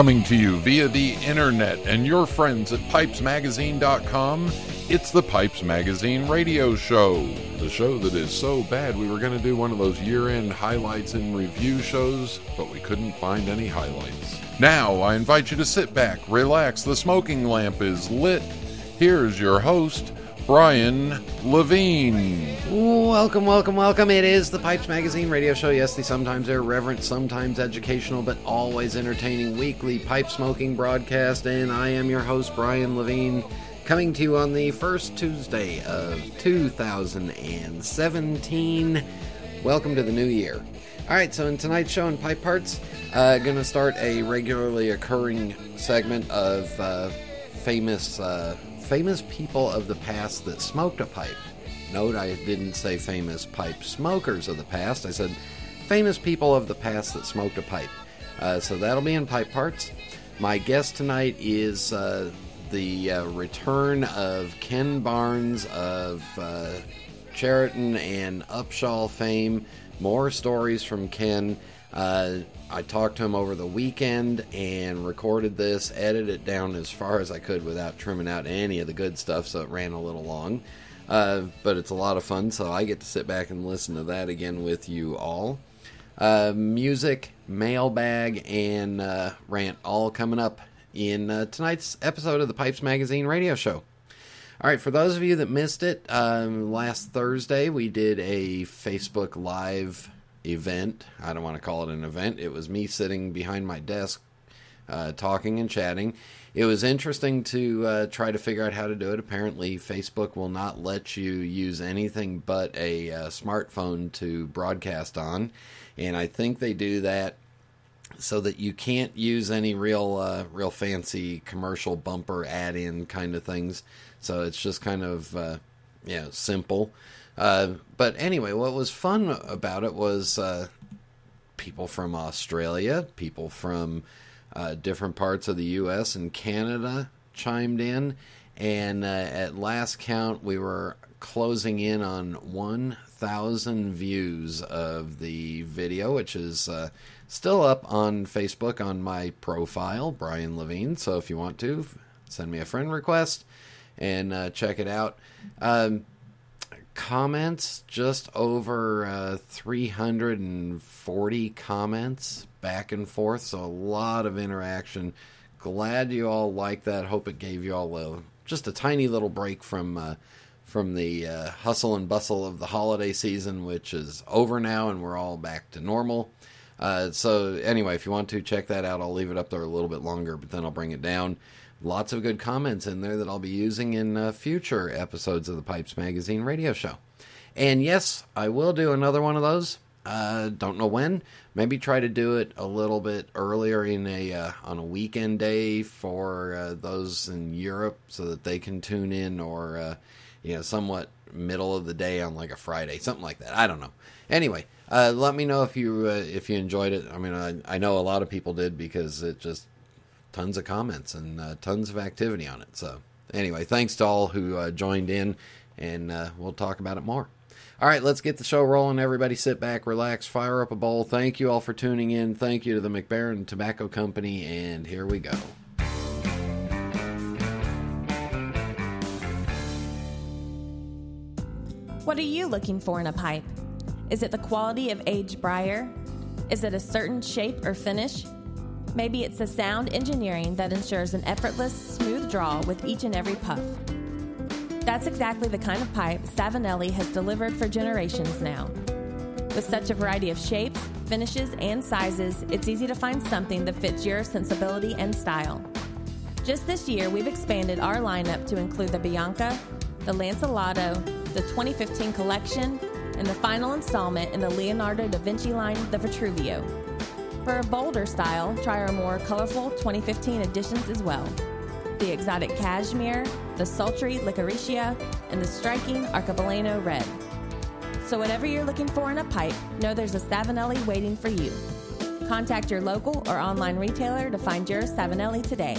Coming to you via the internet and your friends at pipesmagazine.com, it's the Pipes Magazine radio show. The show that is so bad we were going to do one of those year end highlights and review shows, but we couldn't find any highlights. Now, I invite you to sit back, relax, the smoking lamp is lit. Here's your host, Brian Levine. Welcome, welcome, welcome. It is the Pipes Magazine radio show. Yes, the sometimes irreverent, sometimes educational, but always entertaining weekly pipe smoking broadcast. And I am your host, Brian Levine, coming to you on the first Tuesday of 2017. Welcome to the new year. All right, so in tonight's show in Pipe Parts, uh, going to start a regularly occurring segment of uh, famous. Uh, famous people of the past that smoked a pipe. Note I didn't say famous pipe smokers of the past, I said famous people of the past that smoked a pipe. Uh, so that'll be in pipe parts. My guest tonight is uh, the uh, return of Ken Barnes of uh, Charatan and Upshall fame. More stories from Ken. Uh, I talked to him over the weekend and recorded this, edited it down as far as I could without trimming out any of the good stuff, so it ran a little long. Uh, but it's a lot of fun, so I get to sit back and listen to that again with you all. Uh, music, mailbag, and uh, rant all coming up in uh, tonight's episode of the Pipes Magazine radio show. All right, for those of you that missed it, um, last Thursday we did a Facebook Live event. I don't want to call it an event. It was me sitting behind my desk uh, talking and chatting. It was interesting to uh, try to figure out how to do it. Apparently, Facebook will not let you use anything but a uh, smartphone to broadcast on, and I think they do that so that you can't use any real, uh, real fancy commercial bumper add-in kind of things. So it's just kind of, uh, yeah, simple. Uh, but anyway, what was fun about it was uh, people from Australia, people from uh, different parts of the U.S. and Canada chimed in, and uh, at last count, we were closing in on 1,000 views of the video, which is uh, still up on Facebook on my profile, Brian Levine. So if you want to, send me a friend request and check it out. Um, comments, just over uh, 340 comments back and forth, so a lot of interaction. Glad you all like that. Hope it gave you all a, just a tiny little break from uh, from the uh, hustle and bustle of the holiday season, which is over now, and we're all back to normal. Uh, so anyway, if you want to check that out, I'll leave it up there a little bit longer, but then I'll bring it down lots of good comments in there that I'll be using in uh, future episodes of the Pipes Magazine radio show. And yes, I will do another one of those. Uh, don't know when. Maybe try to do it a little bit earlier in a uh, on a weekend day for uh, those in Europe, so that they can tune in, or uh, you know, somewhat middle of the day on like a Friday, something like that. I don't know. Anyway, uh, let me know if you if you enjoyed it. I mean, I, I know a lot of people did because it just tons of comments and uh, tons of activity on it. So, anyway, thanks to all who uh, joined in, and uh, we'll talk about it more. All right, let's get the show rolling. Everybody sit back, relax, fire up a bowl. Thank you all for tuning in. Thank you to the MacBaren Tobacco Company, and here we go. What are you looking for in a pipe? Is it the quality of aged briar? Is it a certain shape or finish? Maybe it's the sound engineering that ensures an effortless, smooth draw with each and every puff. That's exactly the kind of pipe Savinelli has delivered for generations now. With such a variety of shapes, finishes, and sizes, it's easy to find something that fits your sensibility and style. Just this year, we've expanded our lineup to include the Bianca, the Lancelotto, the 2015 collection, and the final installment in the Leonardo da Vinci line, the Vitruvio. For a bolder style, try our more colorful 2015 editions as well. The exotic cashmere, the sultry licoricia, and the striking arcobaleno red. So whatever you're looking for in a pipe, know there's a Savinelli waiting for you. Contact your local or online retailer to find your Savinelli today.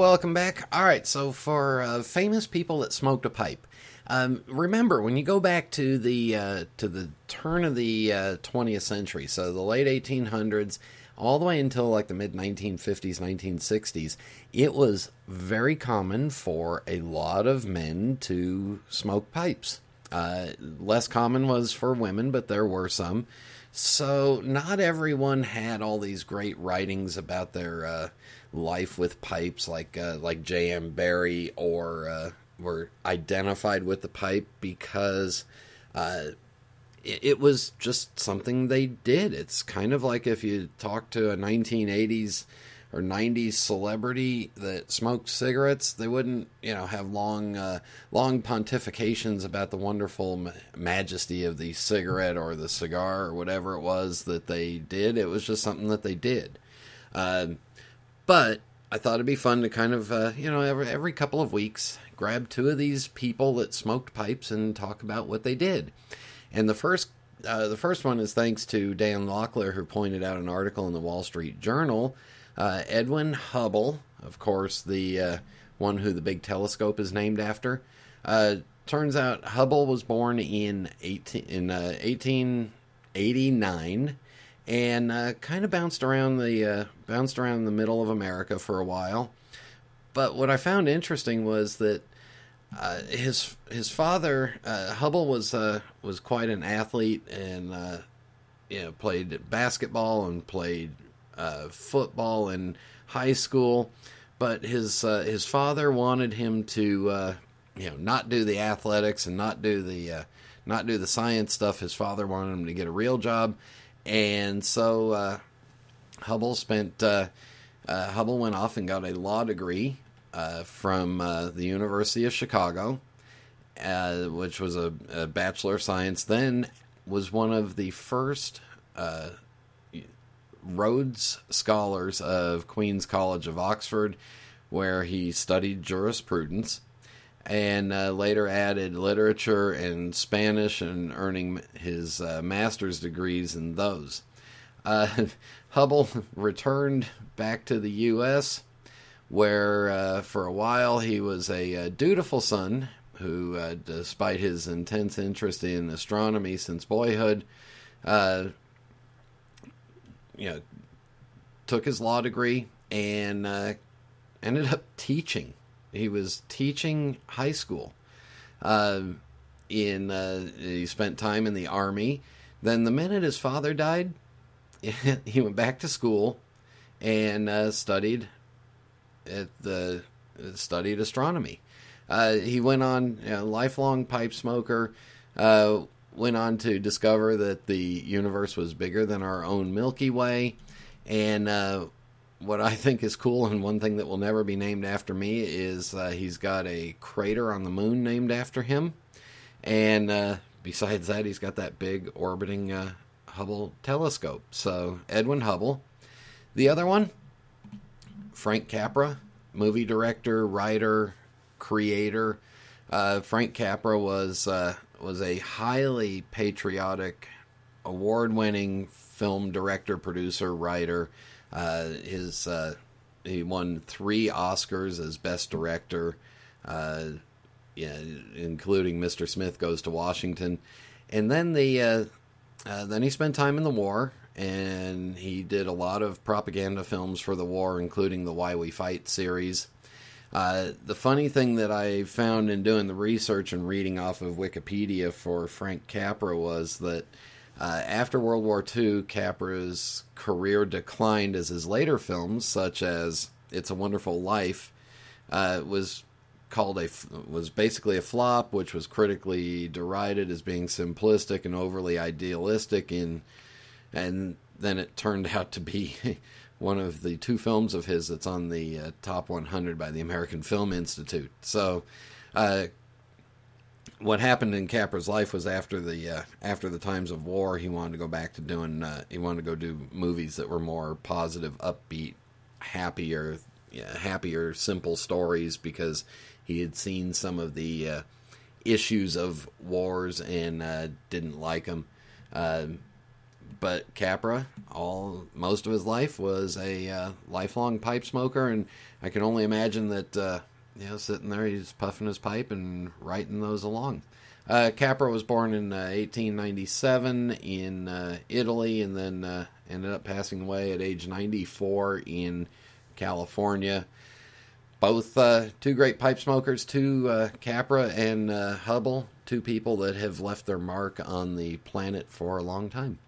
Welcome back. All right, so for uh, famous people that smoked a pipe, Um, remember, when you go back to the uh, to the turn of the uh, 20th century, so the late 1800s, all the way until like the mid 1950s, 1960s, it was very common for a lot of men to smoke pipes. Uh, less common was for women, but there were some. So not everyone had all these great writings about their uh, life with pipes, like uh, like J.M. Barrie, or uh, were identified with the pipe because uh, it, it, was just something they did. It's kind of like if you talk to a 1980s or 90s celebrity that smoked cigarettes, they wouldn't, you know, have long, uh, long pontifications about the wonderful ma- majesty of the cigarette or the cigar or whatever it was that they did. It was just something that they did. Uh, but I thought it'd be fun to kind of, uh, you know, every, every couple of weeks, grab two of these people that smoked pipes and talk about what they did. And the first uh, the first one is thanks to Dan Locklear, who pointed out an article in the Wall Street Journal uh, Edwin Hubble, of course, the uh, one who the big telescope is named after. Uh, turns out Hubble was born in 18, in 1889 uh, and kind of bounced around the bounced around the middle of America for a while. But what I found interesting was that uh, his his father uh, Hubble was uh, was quite an athlete and you know played basketball and played uh, football in high school, but his uh, his father wanted him to uh, you know not do the athletics and not do the uh, not do the science stuff. His father wanted him to get a real job, and so uh, Hubble spent uh, Hubble went off and got a law degree from the University of Chicago, which was a, a, bachelor of science. Then was one of the first Rhodes Scholars of Queen's College of Oxford, where he studied jurisprudence and uh, later added literature and Spanish and earning his uh, master's degrees in those. Uh, Hubble returned back to the U.S., where uh, for a while he was a, a uh, dutiful son who, uh, despite his intense interest in astronomy since boyhood, you know, took his law degree and uh, ended up teaching. He was teaching high school. Uh, in uh, he spent time in the army. Then the minute his father died, he went back to school and uh, studied at the studied astronomy. Uh, he went on a you know, lifelong pipe smoker. Uh, went on to discover that the universe was bigger than our own Milky Way. And uh, what I think is cool, and one thing that will never be named after me, is uh, he's got a crater on the moon named after him. And uh, besides that, he's got that big orbiting Hubble telescope. So, Edwin Hubble. The other one, Frank Capra, movie director, writer, creator. Uh, Frank Capra was uh, was a highly patriotic, award winning film director, producer, writer. Uh, his uh, he won three Oscars as best director, uh, yeah, including Mr. Smith Goes to Washington, and then the uh, then he spent time in the war. And he did a lot of propaganda films for the war, including the Why We Fight series. Uh, the funny thing that I found in doing the research and reading off of Wikipedia for Frank Capra was that uh, after World War II, Capra's career declined as his later films, such as "It's a Wonderful Life," uh, was called a was basically a flop, which was critically derided as being simplistic and overly idealistic. In and then it turned out to be one of the two films of his that's on the uh, top 100 by the American Film Institute. So, uh, what happened in Capra's life was after the uh, after the times of war, he wanted to go back to doing uh, he wanted to go do movies that were more positive, upbeat, happier, yeah, happier, simple stories because he had seen some of the uh, issues of wars and uh, didn't like them but Capra, all most of his life was a uh, lifelong pipe smoker, and I can only imagine that uh, you know, sitting there, he's puffing his pipe and writing those along. Uh, Capra was born in uh, 1897 in uh, Italy and then uh, ended up passing away at age 94 in California. Both uh, two great pipe smokers, two uh, Capra and Hubble, two people that have left their mark on the planet for a long time.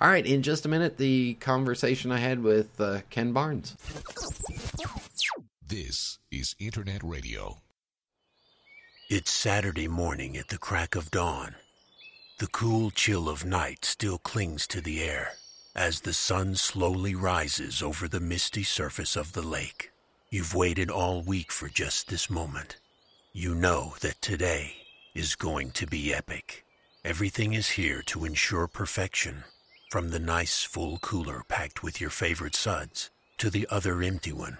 All right, in just a minute, the conversation I had with Ken Barnes. This is Internet Radio. It's Saturday morning at the crack of dawn. The cool chill of night still clings to the air as the sun slowly rises over the misty surface of the lake. You've waited all week for just this moment. You know that today is going to be epic. Everything is here to ensure perfection, from the nice full cooler packed with your favorite suds to the other empty one,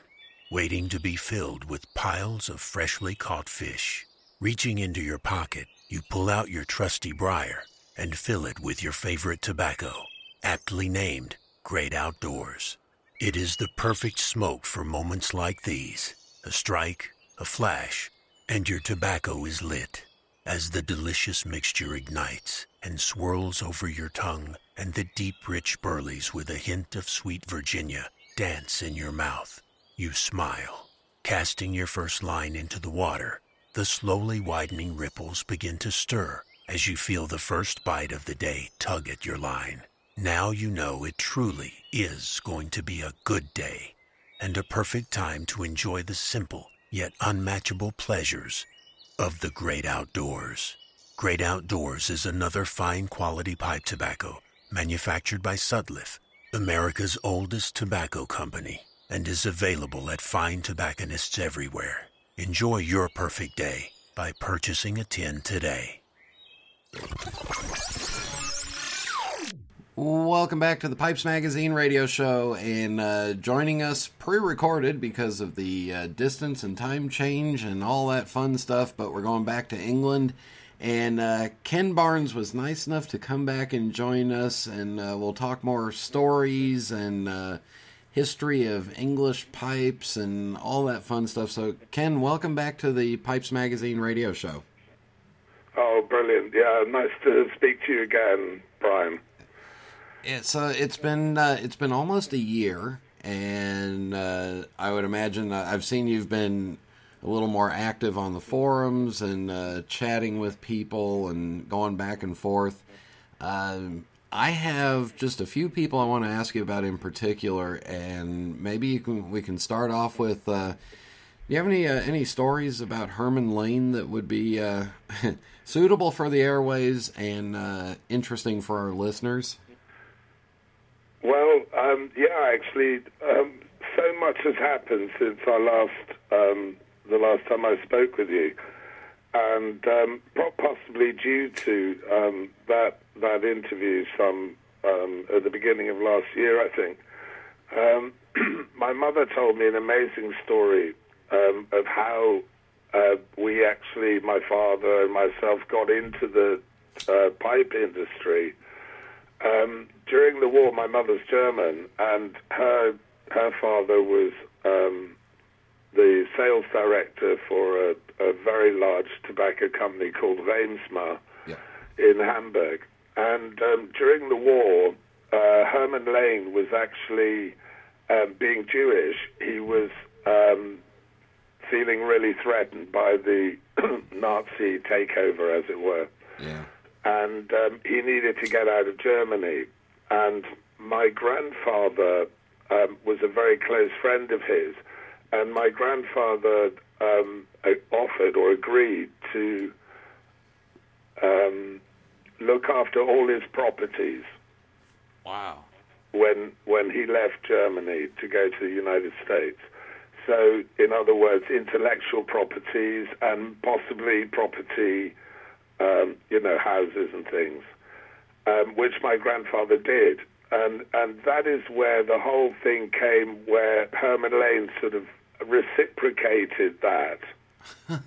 waiting to be filled with piles of freshly caught fish. Reaching into your pocket, you pull out your trusty briar and fill it with your favorite tobacco, aptly named Great Outdoors. It is the perfect smoke for moments like these. A strike, a flash, and your tobacco is lit as the delicious mixture ignites and swirls over your tongue and the deep rich burleys with a hint of sweet Virginia dance in your mouth. You smile, casting your first line into the water the slowly widening ripples begin to stir as you feel the first bite of the day tug at your line. Now you know it truly is going to be a good day and a perfect time to enjoy the simple yet unmatchable pleasures of the great outdoors. Great Outdoors is another fine quality pipe tobacco manufactured by Sutliff, America's oldest tobacco company, and is available at fine tobacconists everywhere. Enjoy your perfect day by purchasing a tin today. Welcome back to the Pipes Magazine radio show. And uh, joining us pre recorded because of the uh, distance and time change and all that fun stuff, but we're going back to England. And uh, Ken Barnes was nice enough to come back and join us, and uh, we'll talk more stories and uh, history of English pipes and all that fun stuff. So, Ken, welcome back to the Pipes Magazine radio show. Oh, brilliant! Yeah, nice to speak to you again, Brian. Uh, it's been uh, it's been almost a year, and uh, I would imagine uh, I've seen you've been a little more active on the forums and uh, chatting with people and going back and forth. Um, I have just a few people I want to ask you about in particular, and maybe can we can start off with. Uh, do you have any uh, any stories about Herman Lane that would be suitable for the airways and interesting for our listeners? Well, um, yeah, actually, um, so much has happened since I last um, the last time I spoke with you and um, possibly due to um, that that interview, some um, at the beginning of last year, I think. My mother told me an amazing story of how uh, we actually, my father and myself, got into the uh, pipe industry. Um, during the war, my mother's German, and her her father was the sales director for a, a very large tobacco company called Reemtsma yeah. in Hamburg. And um, during the war, uh, Herman Lane was actually, um, being Jewish, he was um, feeling really threatened by the Nazi takeover, as it were. Yeah. And um, he needed to get out of Germany. And my grandfather um, was a very close friend of his and my grandfather um, offered or agreed to um, look after all his properties. Wow. When when he left Germany to go to the United States. So, in other words, intellectual properties and possibly property, um, you know, houses and things, um, which my grandfather did. And, and that is where the whole thing came, where Herman Lane sort of reciprocated that.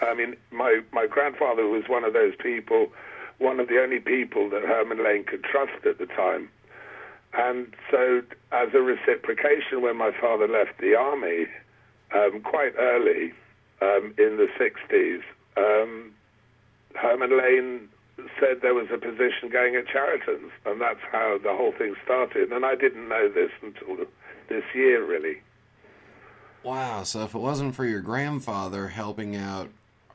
I mean, my my grandfather was one of those people, one of the only people that Herman Lane could trust at the time. And so, as a reciprocation, when my father left the army um, quite early, um, in the 60s, um, Herman Lane said there was a position going at Charatan's, and that's how the whole thing started. And I didn't know this until this year, really. Wow. So if it wasn't for your grandfather helping out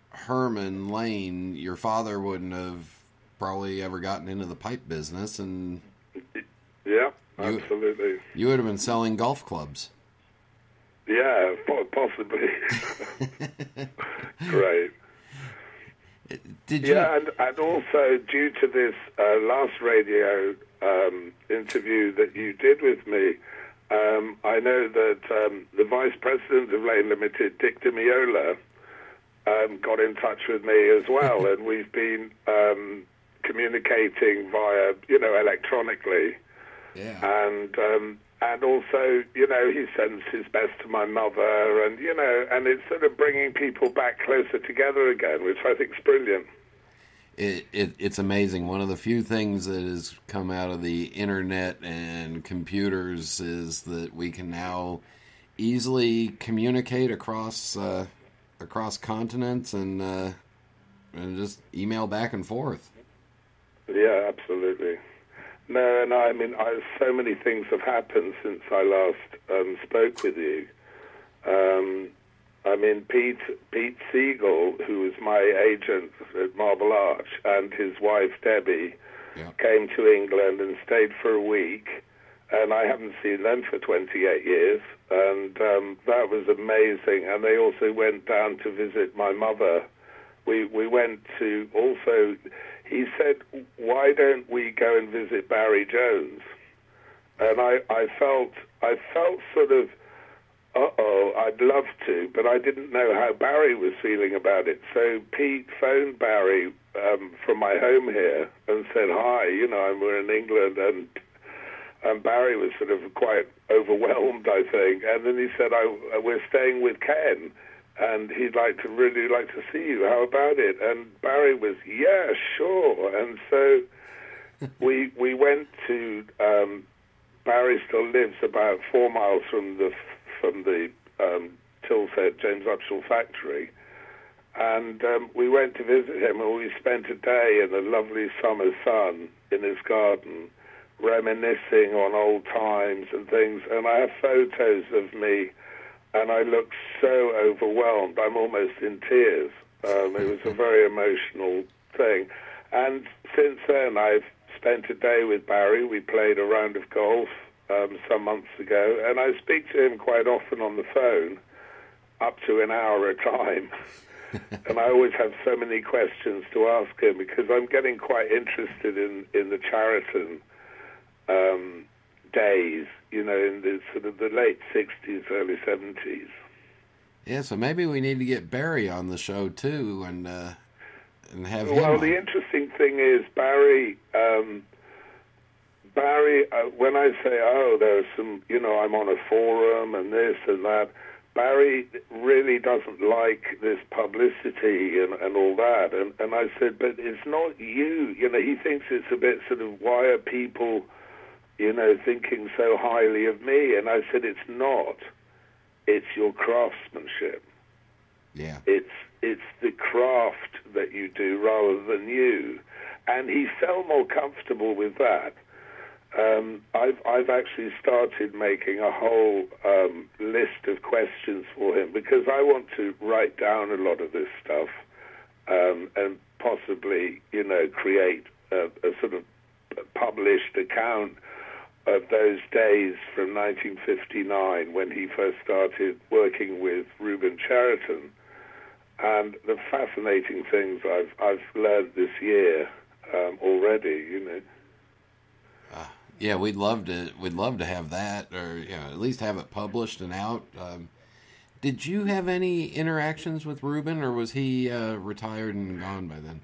Herman Lane, your father wouldn't have probably ever gotten into the pipe business, and Yeah, You- absolutely. you would have been selling golf clubs. Yeah, possibly. Great. Did you? Yeah, and, and also due to this uh, last radio um, interview that you did with me, um, I know that um, the vice president of Lane Limited, Dick DeMiola, um, got in touch with me as well, and we've been um, communicating via, you know, electronically yeah. and um, and also, you know, he sends his best to my mother, and you know, and it's sort of bringing people back closer together again, which I think is brilliant. It, it it's amazing. One of the few things that has come out of the internet and computers is that we can now easily communicate across uh, across continents and uh, and just email back and forth. Yeah, absolutely. No, no, I mean, I, so many things have happened since I last um, spoke with you. Um, I mean, Pete Pete Siegel, who was my agent at Marble Arch, and his wife Debbie Yeah. came to England and stayed for a week, and I haven't seen them for 28 years, and um, that was amazing. And they also went down to visit my mother. We we went to also. He said, "Why don't we go and visit Barry Jones?" And I I felt I felt sort of uh oh, I'd love to, but I didn't know how Barry was feeling about it. So Pete phoned Barry um, from my home here and said, "Hi, you know, I'm- we're in England," and and Barry was sort of quite overwhelmed, I think. And then he said, I, "We're staying with Ken." And he'd like to really like to see you. How about it? And Barry was, yeah, sure. And so we we went to um, Barry still lives about four miles from the from the um, Tilset James Upshall factory, and um, we went to visit him, and we spent a day in the lovely summer sun in his garden, reminiscing on old times and things. And I have photos of me, and I look so overwhelmed. I'm almost in tears. Um, it was a very emotional thing. And since then, I've spent a day with Barry. We played a round of golf um, some months ago, and I speak to him quite often on the phone, up to an hour at a time. and I always have so many questions to ask him because I'm getting quite interested in, in the Charatan um, days, you know, in the sort of the late 60s, early 70s. Yeah, so maybe we need to get Barry on the show too, and uh, and have him. Well, the interesting thing is Barry. Um, Barry, uh, when I say, "Oh, there's some," you know, I'm on a forum and this and that. Barry really doesn't like this publicity and, and all that. And, and I said, but it's not you. You know, he thinks it's a bit sort of, why are people, you know, thinking so highly of me? And I said, it's not. It's your craftsmanship. yeah, It's it's the craft that you do rather than you, and he felt more comfortable with that. Um, I've I've actually started making a whole um, list of questions for him because I want to write down a lot of this stuff um, and possibly you know create a, a sort of published account of those days from 1959 when he first started working with Reuben Charatan and the fascinating things I've I've learned this year um, already. You know, yeah, we'd love to. We'd love to have that, or you know, at least have it published and out. Um, did you have any interactions with Reuben, or was he uh, retired and gone by then?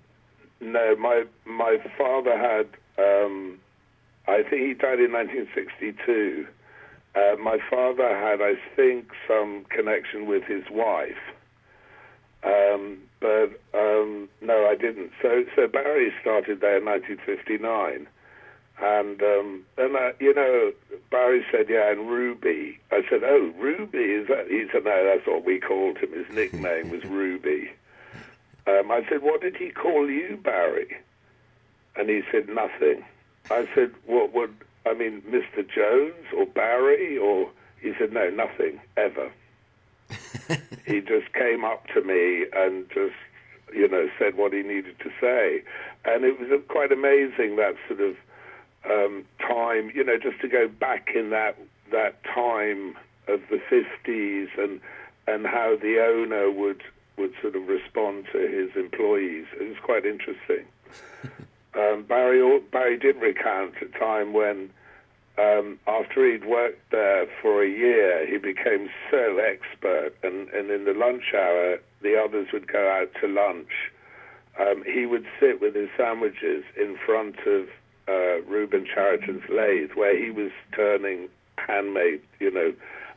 no, my my father had. Um, I think he died in 1962. Uh, my father had, I think, some connection with his wife. Um, but um, no, I didn't. So, so Barry started there in 1959, And um, and uh, you know, Barry said, "Yeah," and Ruby. I said, "Oh, Ruby is that?" He said, "No, that's what we called him. His nickname was Ruby." Um, I said, "What did he call you, Barry?" And he said, "Nothing." I said, "What would I mean, Mr. Jones or Barry?" Or he said, "No, nothing ever." he just came up to me and just you know said what he needed to say, and it was quite amazing that sort of um, time, you know, just to go back in that that time of the fifties and and how the owner would would sort of respond to his employees. It was quite interesting. um, Barry Barry did recount a time when. Um, after he'd worked there for a year, he became so expert, and, and in the lunch hour, the others would go out to lunch. Um, he would sit with his sandwiches in front of uh, Reuben Charatan's lathe, where he was turning handmade, you know,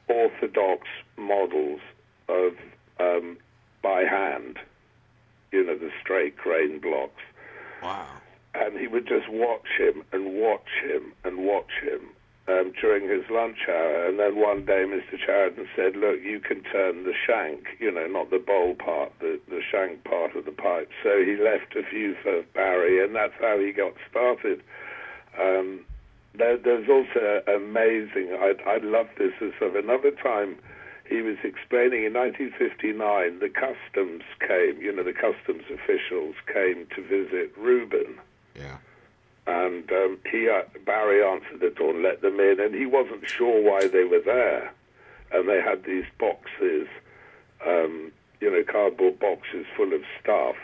orthodox models of um, by hand, you know, the straight grain blocks. Wow. And he would just watch him and watch him and watch him um, during his lunch hour. And then one day, Mr. Charatan said, "Look, you can turn the shank, you know, not the bowl part, the the shank part of the pipe." So he left a few for Barry, and that's how he got started. Um, there, there's also amazing. I I love this as of another time. He was explaining in 1959, the customs came, you know, the customs officials came to visit Reuben Yeah. and um, he uh, Barry answered the door and let them in, and he wasn't sure why they were there, and they had these boxes, um, you know, cardboard boxes full of stuff,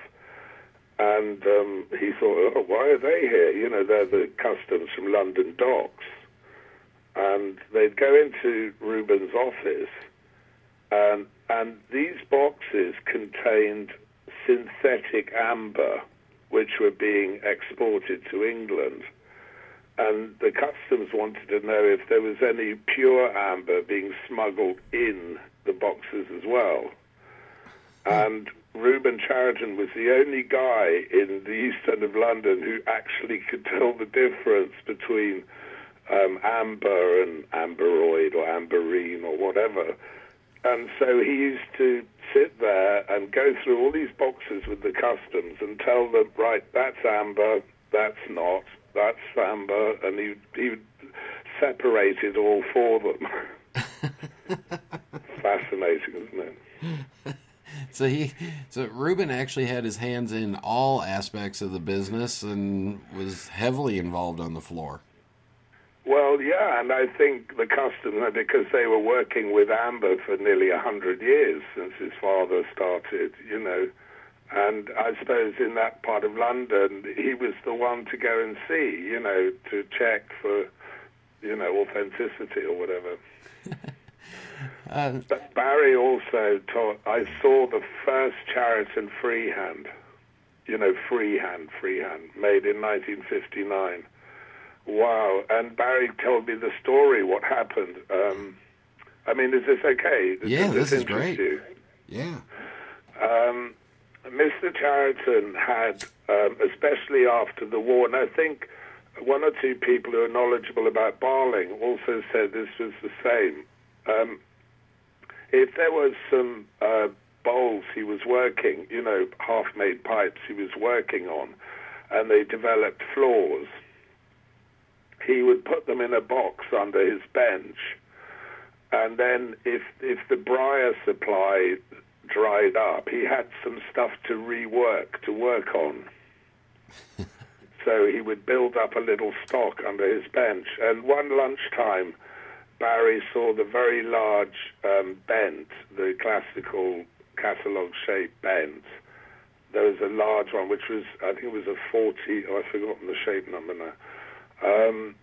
and um, he thought, oh, why are they here? You know, they're the customs from London docks, and they'd go into Reuben's office, and and these boxes contained synthetic amber which were being exported to England. And the customs wanted to know if there was any pure amber being smuggled in the boxes as well. And Reuben Charatan was the only guy in the east end of London who actually could tell the difference between um, amber and amberoid or amberine or whatever. And so he used to sit there and go through all these boxes with the customs and tell them, right, that's amber, that's not, that's amber, and he he separated all for them. Fascinating, isn't it? So he, so Reuben actually had his hands in all aspects of the business and was heavily involved on the floor. Well, yeah, and I think the customs, because they were working with amber for nearly a hundred years since his father started, you know, and I suppose in that part of London, he was the one to go and see, you know, to check for, you know, authenticity or whatever. Uh, But Barry also taught, I saw the first Charatan freehand, you know, freehand, freehand, made in 1959. Wow. And Barry told me the story, what happened. Um, I mean, is this okay? Does Yeah, this is great. You? yeah. Um, Mr. Charatan had, um, especially after the war, and I think one or two people who are knowledgeable about barling also said this was the same. Um, if there was some uh, bowls he was working, you know, half-made pipes he was working on, and they developed flaws, he would put them in a box under his bench, and then if if the briar supply dried up, he had some stuff to rework to work on. so he would build up a little stock under his bench. And one lunchtime, Barry saw the very large um, bent, the classical catalogue-shaped bent. There was a large one, which was, I think it was a 40, oh, I've forgotten the shape number now. Um,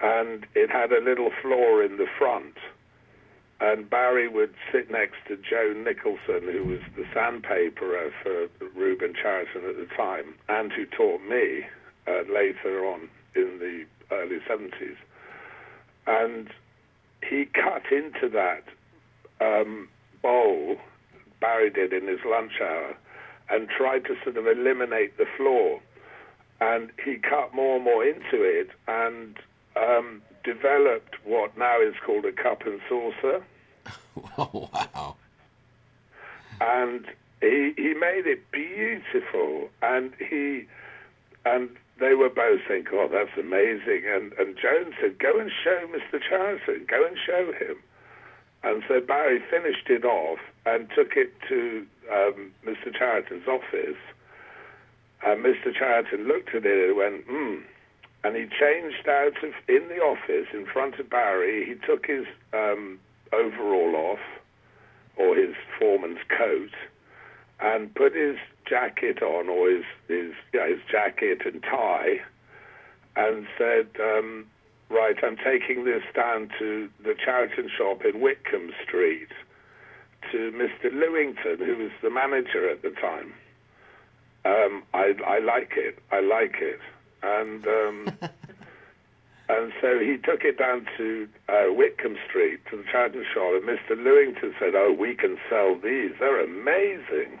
and it had a little floor in the front. And Barry would sit next to Joe Nicholson, who was the sandpaperer for Reuben Charatan at the time, and who taught me uh, later on in the early 70s. And he cut into that um, bowl, Barry did in his lunch hour, and tried to sort of eliminate the floor. And he cut more and more into it and um, developed what now is called a cup and saucer. Oh, wow. and he he made it beautiful and he and they were both saying, God, that's amazing and and Jones said, Go and show Mr. Charatan, go and show him. And so Barry finished it off and took it to um, Mr. Charatan's office. And Mr. Charatan looked at it and went, hmm. And he changed out of in the office in front of Barry. He took his um, overall off, or his foreman's coat, and put his jacket on, or his his yeah, his jacket and tie, and said, um, "Right, I'm taking this down to the Charatan shop in Whitcomb Street, to Mr. Lewington, who was the manager at the time. Um, I I like it. I like it." And um, and so he took it down to uh, Whitcomb Street to the Charatan shop, and Mr. Lewington said, "Oh, we can sell these. They're amazing."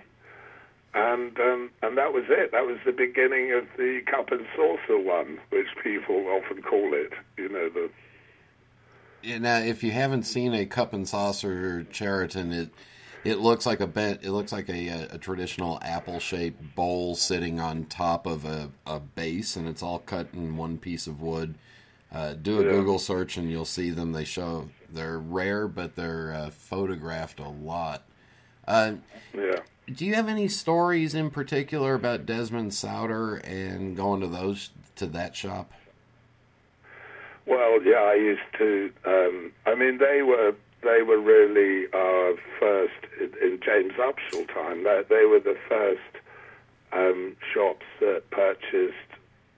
And um, and that was it. That was the beginning of the cup and saucer one, which people often call it. You know the. Yeah, Now, if you haven't seen a cup and saucer Charatan, it it looks like a bent, it looks like a, a, a traditional apple shaped bowl sitting on top of a, a base, and it's all cut in one piece of wood. Uh, do a Yeah. Google search and you'll see them. They show they're rare, but they're uh, photographed a lot. Uh, Yeah. do you have any stories in particular about Desmond Sautter and going to those to that shop? Well, yeah, I used to. Um, I mean, they were they were really our first in, in James Upshall time. They, they were the first um, shops that purchased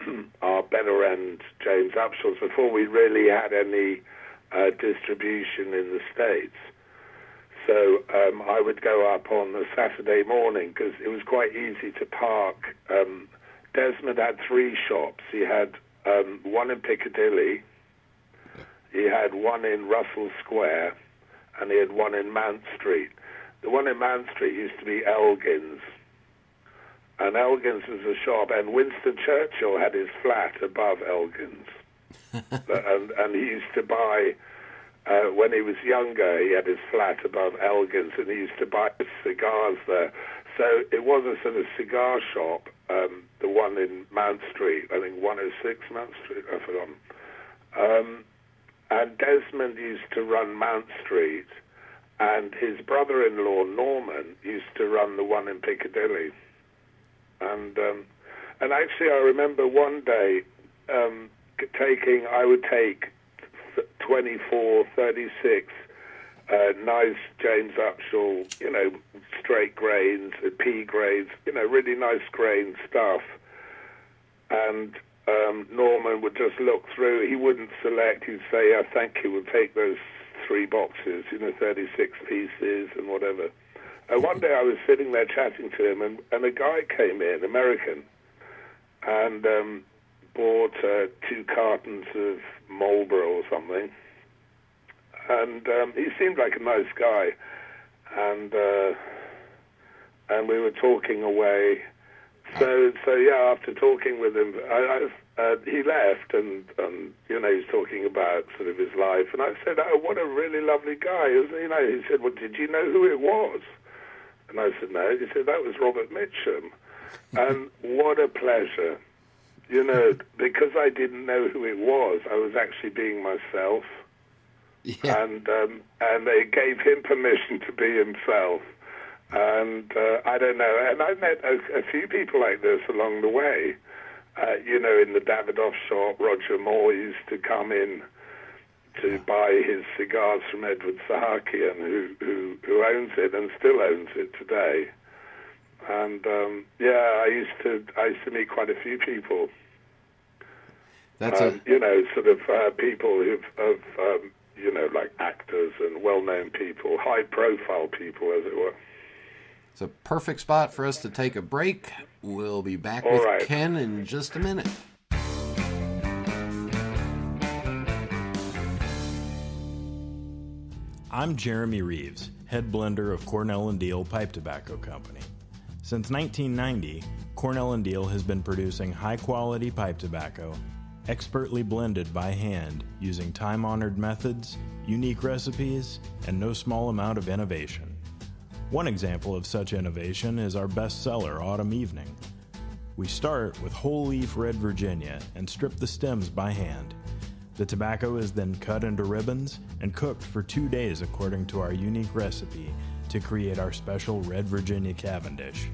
our better end James Upshalls before we really had any uh, distribution in the states. So um, I would go up on a Saturday morning because it was quite easy to park. Um, Desmond had three shops. He had um, one in Piccadilly, he had one in Russell Square, and he had one in Mount Street. The one in Mount Street used to be Elgin's. And Elgin's was a shop, and Winston Churchill had his flat above Elgin's. and, and he used to buy, uh, when he was younger, he had his flat above Elgin's, and he used to buy cigars there. So it was a sort of cigar shop, um, the one in Mount Street, I think 106 Mount Street, I've forgotten. Um, and Desmond used to run Mount Street, and his brother-in-law Norman used to run the one in Piccadilly. And um, and actually, I remember one day um, taking. I would take th- 24, 36 uh, nice James Upshall, you know, straight grains, uh, pea grades, you know, really nice grain stuff. And um, Norman would just look through. He wouldn't select. He'd say, "I thank you. We'll take those three boxes, you know, 36 pieces and whatever." And one day I was sitting there chatting to him, and, and a guy came in, American, and um, bought uh, two cartons of Marlboro or something. And um, he seemed like a nice guy, and uh, and we were talking away. So so yeah, after talking with him, I, I, uh, he left, and and you know he's talking about sort of his life, and I said, oh, what a really lovely guy, isn't he? You know, he said, well, did you know who it was? And I said, no. He said, that was Robert Mitchum. and what a pleasure. You know, because I didn't know who it was, I was actually being myself. Yeah. And um, and they gave him permission to be himself. And uh, I don't know. And I've met a, a few people like this along the way. Uh, you know, in the Davidoff shop, Roger Moore used to come in to buy his cigars from Edward Sahakian, who, who who owns it and still owns it today. And um, yeah, I used to I used to meet quite a few people. That's um, a you know, sort of uh, people who've of um, you know like actors and well-known people, high-profile people, as it were. It's a perfect spot for us to take a break. We'll be back All with right. Ken in just a minute. I'm Jeremy Reeves, head blender of Cornell and Diehl Pipe Tobacco Company. Since 1990, Cornell and Diehl has been producing high quality pipe tobacco, expertly blended by hand using time honored methods, unique recipes, and no small amount of innovation. One example of such innovation is our bestseller, Autumn Evening. We start with whole leaf red Virginia and strip the stems by hand. The tobacco is then cut into ribbons and cooked for two days according to our unique recipe to create our special red Virginia Cavendish.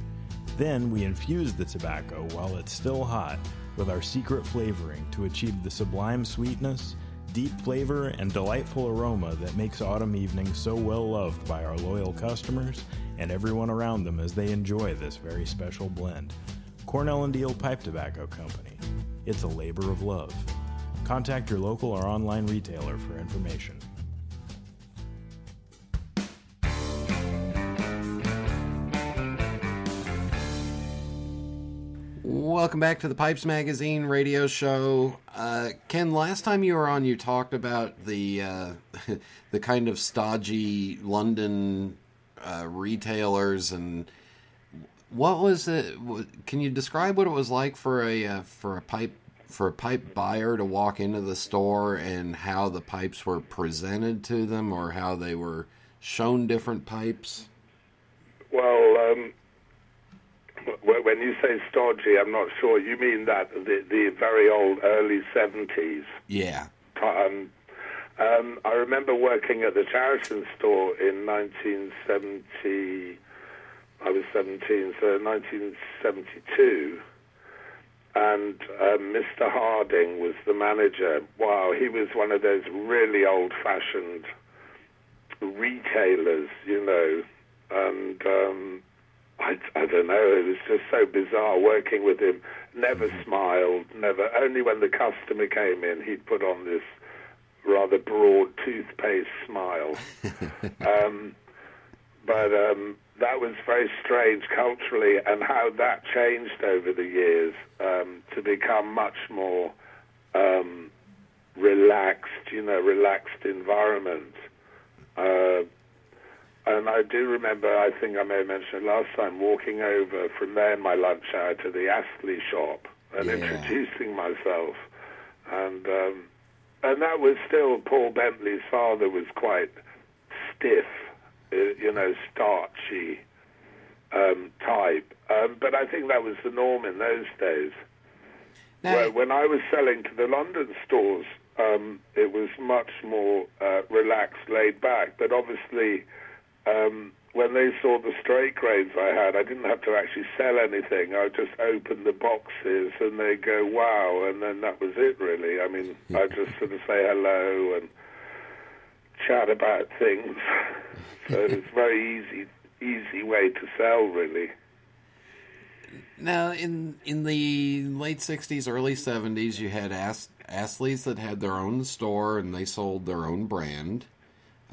Then we infuse the tobacco while it's still hot with our secret flavoring to achieve the sublime sweetness, deep flavor, and delightful aroma that makes Autumn evenings so well loved by our loyal customers and everyone around them as they enjoy this very special blend. Cornell and Diehl Pipe Tobacco Company. It's a labor of love. Contact your local or online retailer for information. Welcome back to the Pipes Magazine radio show. Uh, Ken, last time you were on, you talked about the uh, the kind of stodgy London uh, retailers and what was it? Can you describe what it was like for a uh, for a pipe for a pipe buyer to walk into the store and how the pipes were presented to them or how they were shown different pipes? Well, um, when you say stodgy, I'm not sure. You mean that the, the very old early 70s? Yeah. Um, um, I remember working at the Charatan store in 1970. I was 17, so 1972. And um, Mr. Harding was the manager. Wow, he was one of those really old fashioned retailers, you know. And um, I, I don't know, it was just so bizarre working with him. Never smiled, never. Only when the customer came in, he'd put on this rather broad toothpaste smile. um, but um, that was very strange culturally, and how that changed over the years um, to become much more um, relaxed, you know, relaxed environment. Uh, and I do remember, I think I may have mentioned it last time, walking over from there in my lunch hour to the Astley shop and Yeah. introducing myself. And um, and that was still Paul Bentley's father was quite stiff, uh, you know, starchy um, type. Um, but I think that was the norm in those days. Well, when I was selling to the London stores, um, it was much more uh, relaxed, laid back. But obviously, um, when they saw the straight grades I had, I didn't have to actually sell anything. I just opened the boxes and they go, wow, and then that was it, really. I mean, I just sort of say hello and chat about things. so it's a very easy, easy way to sell, really. Now, in in the late '60s, early '70s, you had As- Astley's that had their own store and they sold their own brand.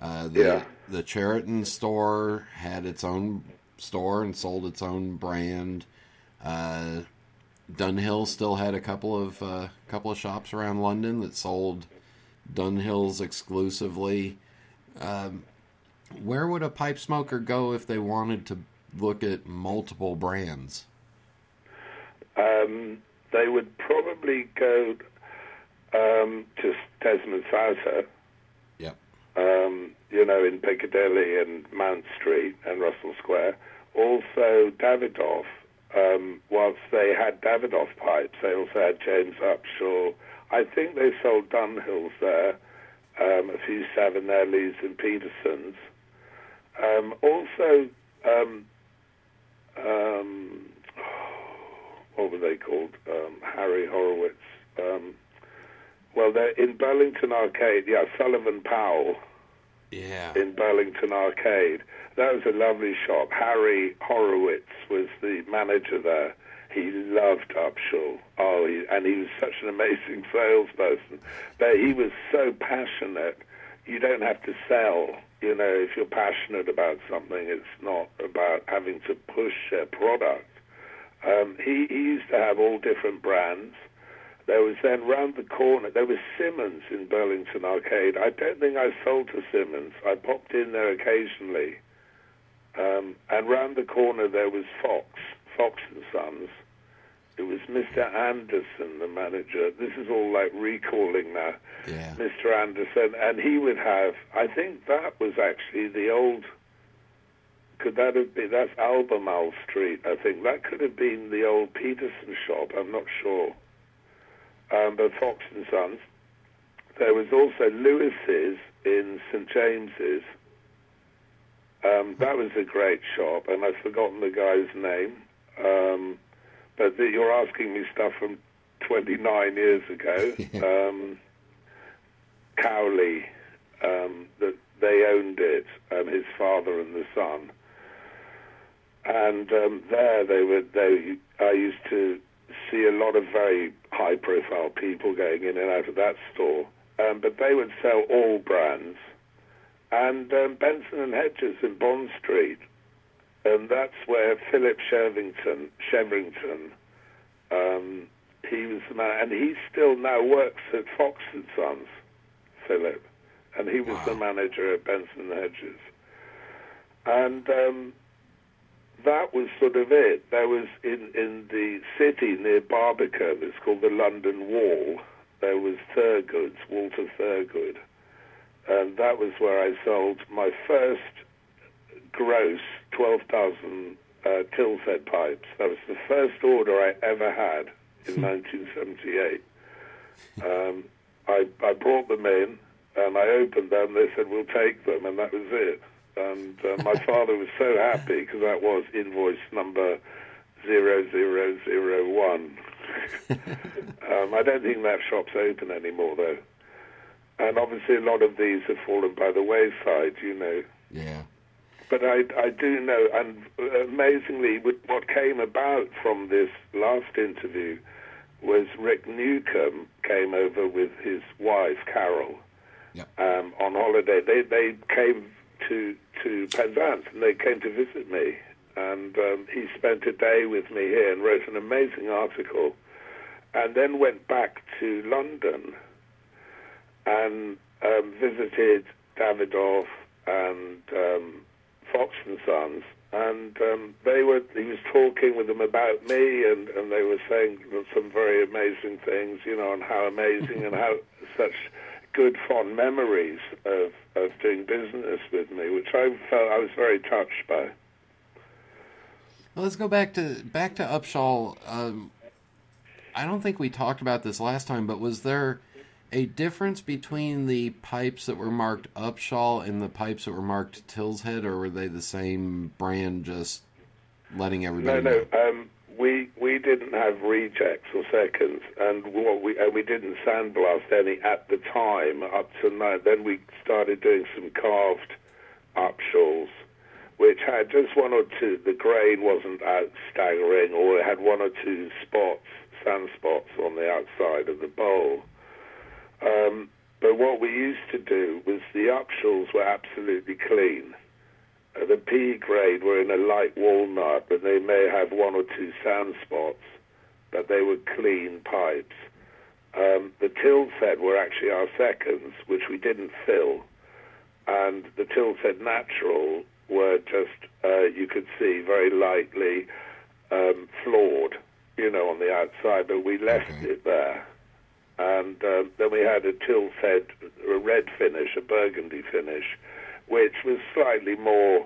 Uh, the, Yeah. the Charatan store had its own store and sold its own brand. Uh, Dunhill still had a couple of uh, couple of shops around London that sold Dunhills exclusively. Um, where would a pipe smoker go if they wanted to look at multiple brands? Um, they would probably go um, to Desmond Yep. Um, you know, in Piccadilly and Mount Street and Russell Square. Also, Davidoff. Um, whilst they had Davidoff pipes, they also had James Upshall. I think they sold Dunhills there, um, a few Savinellis and Petersons. Um, also, um, um, what were they called? Um, Harry Horowitz. Well, they're in Burlington Arcade. Yeah, Sullivan Powell Yeah. in Burlington Arcade. That was a lovely shop. Harry Horowitz was the manager there. He loved Upshall. Oh, he, and he was such an amazing salesperson. But he was so passionate. You don't have to sell. You know, if you're passionate about something, it's not about having to push a product. Um, he, he used to have all different brands. There was then round the corner, there was Simmons in Burlington Arcade. I don't think I sold to Simmons. I popped in there occasionally. Um, and round the corner there was Fox, Fox and Sons. It was Mr. Anderson, the manager. This is all like recalling now. Yeah. Mr. Anderson, and he would have. I think that was actually the old. Could that have been? That's Albemarle Street. I think that could have been the old Peterson shop. I'm not sure. Um, but Fox and Sons. There was also Lewis's in St James's. Um, that was a great shop, and I've forgotten the guy's name. Um, but the, you're asking me stuff from 29 years ago. um, Cowley, um, that they owned it, um, his father and the son. And um, there they were. They I used to see a lot of very high-profile people going in and out of that store. Um, but they would sell all brands. And um, Benson and Hedges in Bond Street, and that's where Philip Shervington, Shevington, um, he was the man, and he still now works at Fox and Sons, Philip, and he was the manager at Benson and Hedges. And um, that was sort of it. There was in, in the city near Barbican, it's called the London Wall, there was Thurgood's, Walter Thurgood. And that was where I sold my first gross 12,000 uh, Tilshead pipes. That was the first order I ever had in 1978. Um, I, I brought them in and I opened them. They said, we'll take them, and that was it. And uh, my father was so happy because that was invoice number 0001. um, I don't think that shop's open anymore, though. And obviously, a lot of these have fallen by the wayside, you know. Yeah. But I, I do know, and amazingly, what came about from this last interview was Rick Newcomb came over with his wife, Carol, Yep. um, on holiday. They, they came to, to Penzance and they came to visit me. And um, he spent a day with me here and wrote an amazing article and then went back to London and um, visited Davidoff and um, Fox and Sons, and um, they were. He was talking with them about me, and, and they were saying some very amazing things, you know, and how amazing and how such good fond memories of of doing business with me, which I felt I was very touched by. Well, let's go back to back to Upshall. Um, I don't think we talked about this last time, but was there a difference between the pipes that were marked Upshall and the pipes that were marked Tilshead, or were they the same brand? Just letting everybody no. know. Um, we we didn't have rejects or seconds, and what we and we didn't sandblast any at the time up to now. Then we started doing some carved Upshalls, which had just one or two. The grain wasn't out staggering, or it had one or two spots, sand spots on the outside of the bowl. Um, but what we used to do was the Upshalls were absolutely clean. The P grade were in a light walnut, but they may have one or two sand spots, but they were clean pipes. Um, the Tilshead were actually our seconds, which we didn't fill, and the Tilshead Natural were just, uh, you could see, very lightly um, flawed, you know, on the outside, but we left Okay. it there. And um, then we had a Tilshead, a red finish, a burgundy finish, which was slightly more.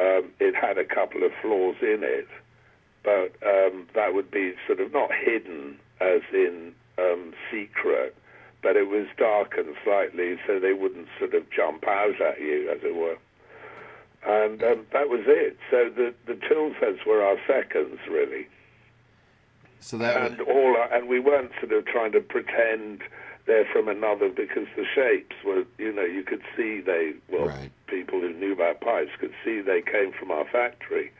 Um, it had a couple of flaws in it, but um, that would be sort of not hidden as in um, secret, but it was darkened slightly so they wouldn't sort of jump out at you, as it were. And um, that was it. So the the Tilsheads were our seconds, really So that and all our, and we weren't sort of trying to pretend they're from another because the shapes were you know you could see they well Right. people who knew about pipes could see they came from our factory.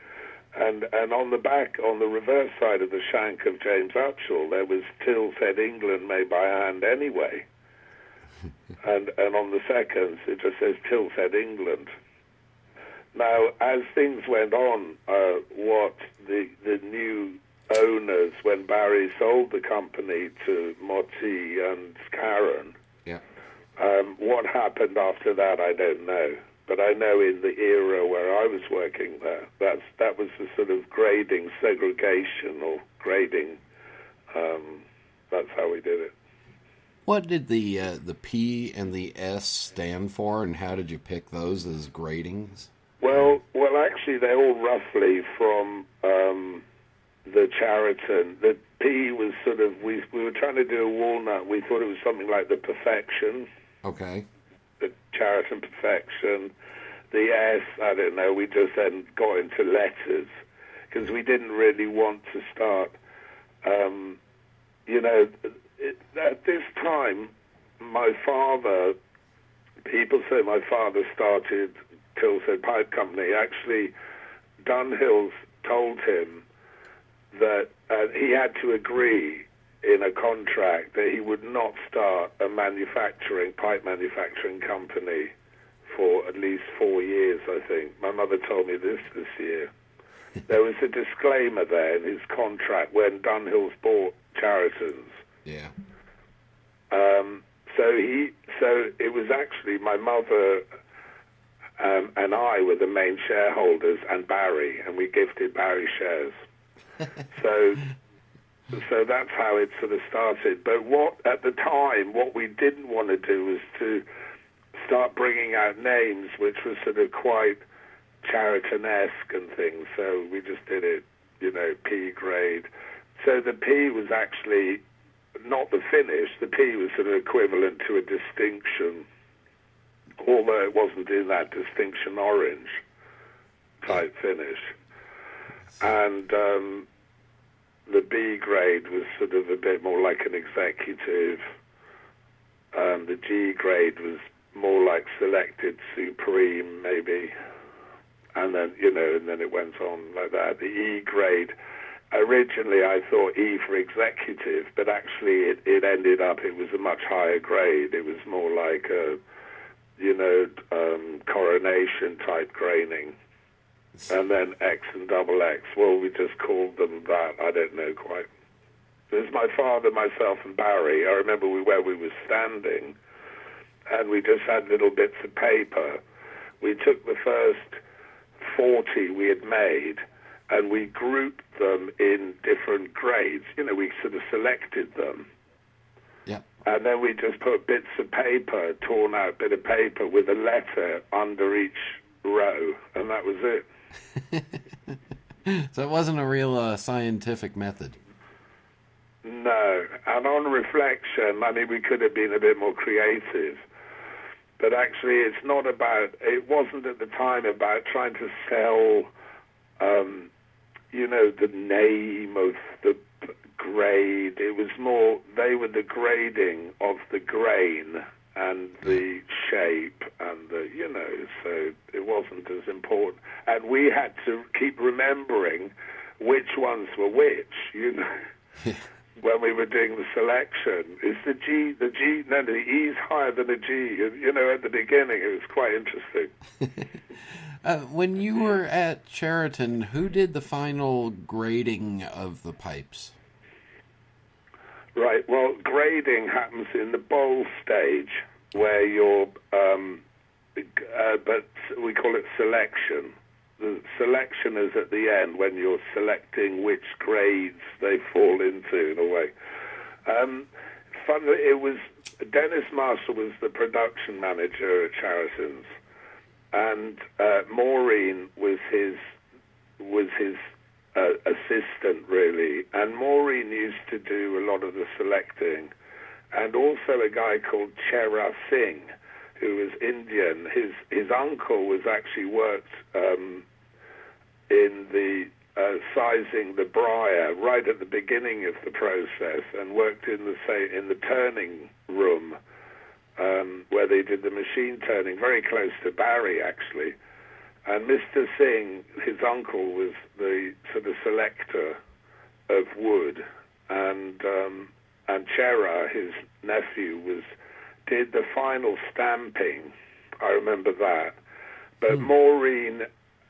And and on the back on the reverse side of the shank of James Upshall there was Tilshead England made by hand anyway. And and on the seconds it just says Tilshead England. Now, as things went on, uh, what the the new owners, when Barry sold the company to Motti and Karen, yeah. um, what happened after that, I don't know. but I know in the era where I was working there, that's that was the sort of grading segregation or grading. Um, that's how we did it. What did the uh, the P and the S stand for, and how did you pick those as gradings? Well, well, actually, they're all roughly from um, the Charatan. The P was sort of we we were trying to do a walnut. We thought it was something like the Perfection, Okay. the Charatan Perfection. The S, I don't know. We just then got into letters because we didn't really want to start. Um, you know, it, at this time, my father. People say my father started Tilshead Pipe Company. Actually, Dunhills told him that uh, he had to agree in a contract that he would not start a manufacturing pipe manufacturing company for at least four years. I think my mother told me this this year. there was a disclaimer there in his contract when Dunhills bought Charatan's. Yeah. Um, so he, so it was actually my mother um, and I were the main shareholders, and Barry, and we gifted Barry shares. So, so that's how it sort of started. But what at the time, what we didn't want to do was to start bringing out names which was sort of quite Charatan-esque and things. So we just did it, you know, P grade. So the P was actually not the finish. The P was sort of equivalent to a distinction, although it wasn't in that distinction orange type finish. And um, the B grade was sort of a bit more like an executive. Um, the G grade was more like selected supreme, maybe. And then, you know, and then it went on like that. The E grade, originally I thought E for executive, but actually it, it ended up, it was a much higher grade. It was more like a, you know, um, coronation type graining. And then X and double X, well, we just called them that. I don't know quite. There's my father, myself, and Barry. I remember we, where we were standing, and we just had little bits of paper. We took the first 40 we had made, and we grouped them in different grades. You know, we sort of selected them. Yeah. And then we just put bits of paper, torn out bit of paper with a letter under each row, and that was it. So it wasn't a real uh, scientific method. No, and on reflection, I mean, we could have been a bit more creative. But actually, it's not about, it wasn't at the time about trying to sell, um, you know, the name of the grade. It was more, they were the grading of the grain and the shape and the, you know, so it wasn't as important. And we had to keep remembering which ones were which, you know. when we were doing the selection. Is the G, the G, no, the E's higher than the G. You know, at the beginning, it was quite interesting. Uh, when you were at Charatan, who did the final grading of the pipes? Right, well, grading happens in the bowl stage where you're, um, uh, but we call it selection. The selection is at the end when you're selecting which grades they fall into, in a way. Um, it was Dennis Marshall was the production manager at Charatan's, and uh, Maureen was his was his uh, assistant really, and Maureen used to do a lot of the selecting, and also a guy called Chera Singh, who was Indian. His his uncle was actually worked um, in the uh, sizing the briar right at the beginning of the process, and worked in the say in the turning room um, where they did the machine turning, very close to Barry actually. And Mr. Singh, his uncle, was the sort of selector of wood, and um, and Chera, his nephew, was did the final stamping. I remember that. But Maureen,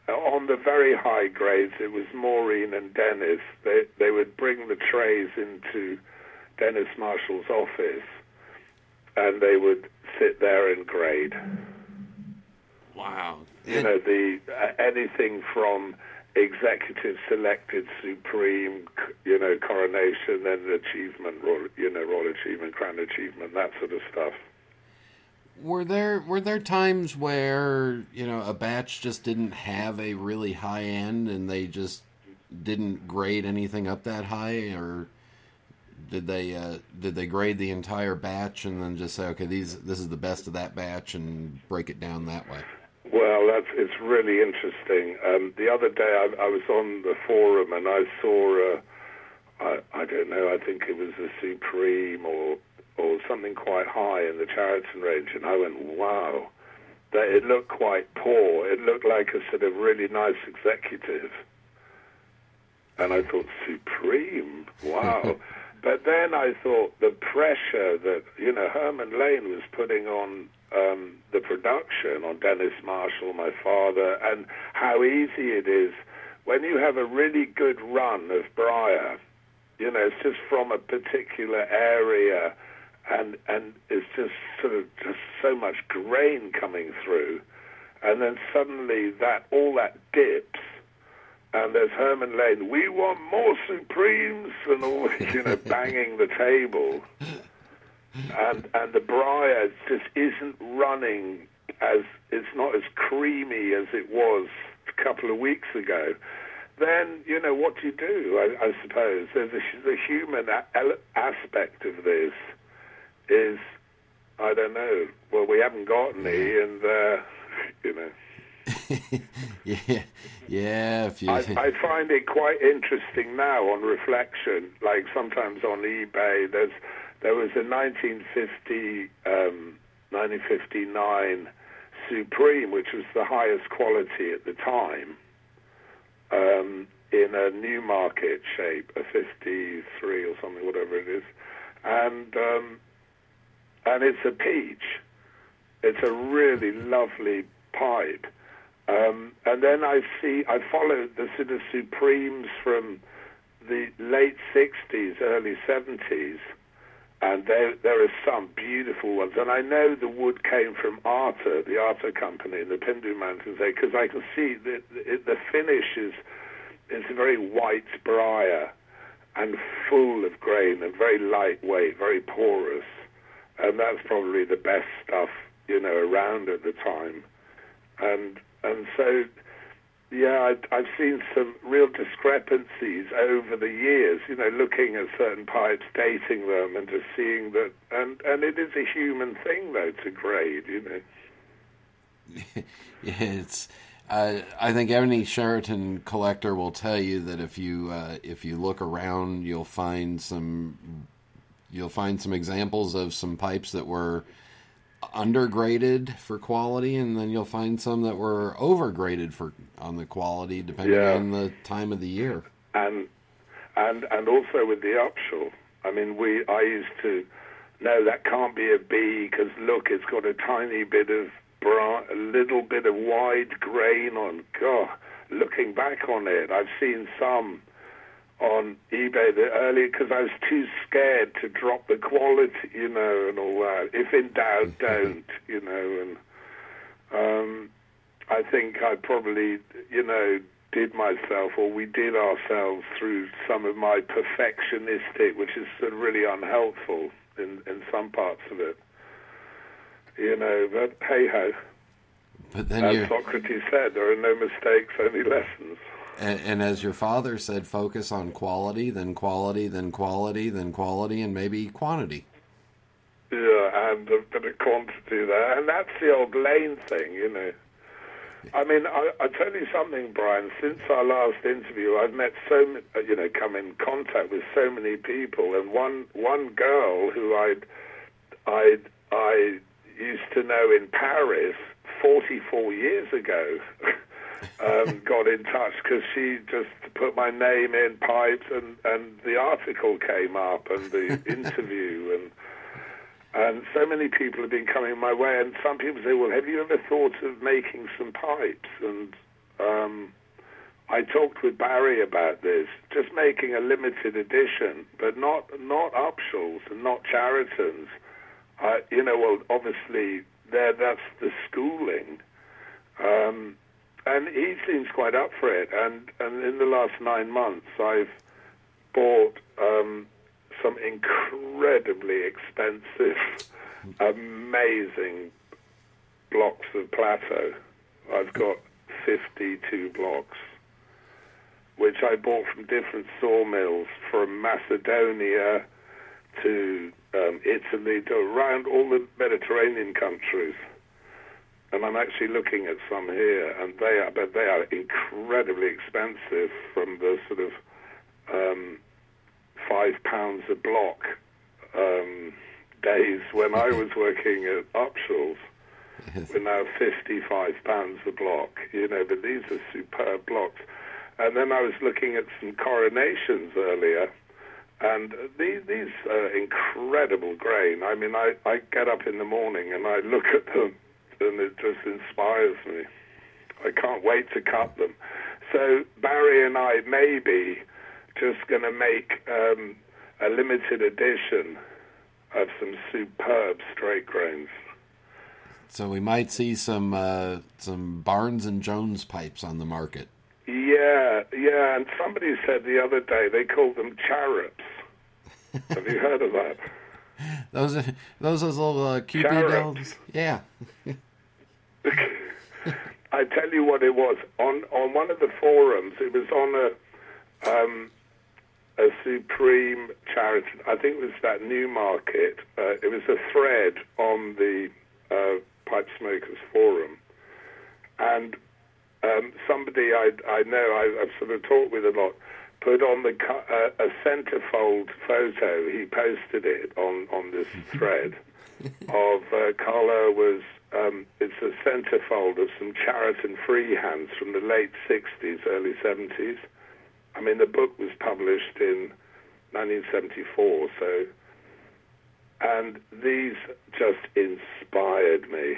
on the very high grades, it was Maureen and Dennis. They they would bring the trays into Dennis Marshall's office, and they would sit there and grade. Wow. You know, the uh, anything from executive selected supreme, you know, coronation, then achievement, royal, you know, royal achievement, crown achievement, that sort of stuff. Were there were there times where you know a batch just didn't have a really high end and they just didn't grade anything up that high, or did they uh, did they grade the entire batch and then just say okay these this is the best of that batch and break it down that way? Well, that's it's really interesting. Um, the other day, I, I was on the forum and I saw, uh, I, I don't know, I think it was a Supreme or or something quite high in the Charatan range, and I went, wow, that it looked quite poor. It looked like a sort of really nice executive, and I thought Supreme, wow. but then I thought the pressure that you know Herman Lane was putting on um, the production on Dennis Marshall, my father, and how easy it is when you have a really good run of Briar. You know, it's just from a particular area, and and it's just sort of just so much grain coming through, and then suddenly that all that dips. And there's Herman Lane. We want more Supremes, and all you know, banging the table and and the Briar just isn't running as it's not as creamy as it was a couple of weeks ago. Then you know what do you do? I, I suppose there's a, the human a- aspect of this is I don't know. Well, we haven't got any, and uh, you know. yeah, yeah. You, I, I find it quite interesting now on reflection. Like sometimes on eBay, there's there was a 1950, um, 1959 Supreme, which was the highest quality at the time, um, in a Newmarket shape, a 53 or something, whatever it is, and um, and it's a peach. It's a really lovely pipe. Um, and then I see, I followed the sort of Supremes from the late 60s, early 70s, and there, there are some beautiful ones. And I know the wood came from Arta, the Arta company in the Pindu Mountains there, because I can see that the, the finish is, is a very white briar and full of grain and very lightweight, very porous. And that's probably the best stuff, you know, around at the time. And and so, yeah, I, I've seen some real discrepancies over the years. You know, looking at certain pipes, dating them, and just seeing that. And and it is a human thing, though, to grade. You know. yeah, it's. Uh, I think any Charatan collector will tell you that if you uh, if you look around, you'll find some you'll find some examples of some pipes that were undergraded for quality, and then you'll find some that were overgraded for on the quality, depending Yeah. on the time of the year. and and and also with the Upshall. I mean, we I used to no, that can't be a B because look, it's got a tiny bit of bra- a little bit of wide grain on. God, looking back on it, I've seen some on eBay the early because I was too scared to drop the quality, you know, and all that. If in doubt, don't, you know, and um, I think I probably, you know, did myself or we did ourselves through some of my perfectionistic, which is sort of really unhelpful in, in some parts of it. You know, but hey ho. But then As you Socrates said, there are no mistakes, only lessons. And, and as your father said, focus on quality, then quality, then quality, then quality, and maybe quantity. Yeah, and a bit of quantity there. And that's the old lane thing, you know. I mean, I, I tell you something, Brian. Since our last interview, I've met so, ma- uh, you know, come in contact with so many people, and one one girl who I'd, I I used to know in Paris 44 years ago, um, got in touch because she just put my name in pipes, and and the article came up, and the interview, and and so many people have been coming my way, and some people say, "Well, have you ever thought of making some pipes?" And um, I talked with Barry about this, just making a limited edition, but not not Upshalls and not Charatans. Uh, you know, well, obviously, there that's the schooling, Um, and he seems quite up for it. And, and in the last nine months, I've bought um, some incredibly expensive, amazing blocks of plateau. I've got 52 blocks, which I bought from different sawmills from Macedonia to um, Italy to around all the Mediterranean countries. And I'm actually looking at some here, and they are, but they are incredibly expensive from the sort of um, five pounds a block um, days when I was working at Upshalls. We're now 55 pounds a block, you know, but these are superb blocks. And then I was looking at some coronations earlier, and these, these are incredible grain. I mean, I, I get up in the morning and I look at them, and it just inspires me. I can't wait to cut them. So Barry and I maybe just going to make um, a limited edition of some superb straight grains. So we might see some uh, some Barnes and Jones pipes on the market. Yeah, yeah. And somebody said the other day they called them charrops. Have you heard of that? Those are those are little uh, dolls. Yeah. I tell you what it was on on one of the forums. It was on a um, a Supreme Charatan. I think it was that Newmarket. Uh, it was a thread on the uh, Pipe Smokers Forum, and um, somebody I I know I, I've sort of talked with a lot put on the uh, a centerfold photo. He posted it on on this thread of uh, Carlo was. Um, it's a centerfold of some Charatan freehands from the late 60s, early 70s. I mean, the book was published in 1974, so. And these just inspired me.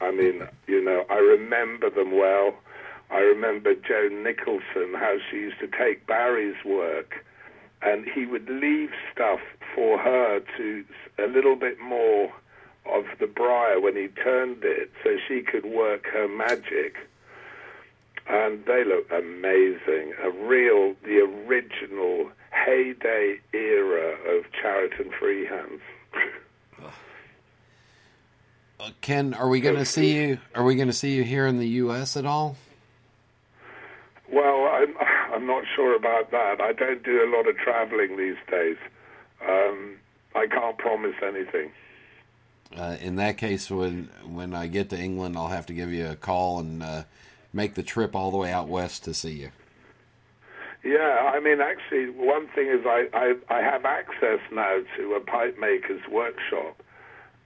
I mean, you know, I remember them well. I remember Joan Nicholson, how she used to take Barry's work, and he would leave stuff for her to a little bit more of the briar when he turned it, so she could work her magic and they look amazing. A real, the original heyday era of Charatan freehands. Uh, Ken, are we going to see you? Are we going to see you here in the U.S. at all? Well, I'm, I'm not sure about that. I don't do a lot of traveling these days. Um, I can't promise anything. Uh, in that case, when when I get to England, I'll have to give you a call and uh, make the trip all the way out west to see you. Yeah, I mean, actually, one thing is I, I, I have access now to a pipe maker's workshop,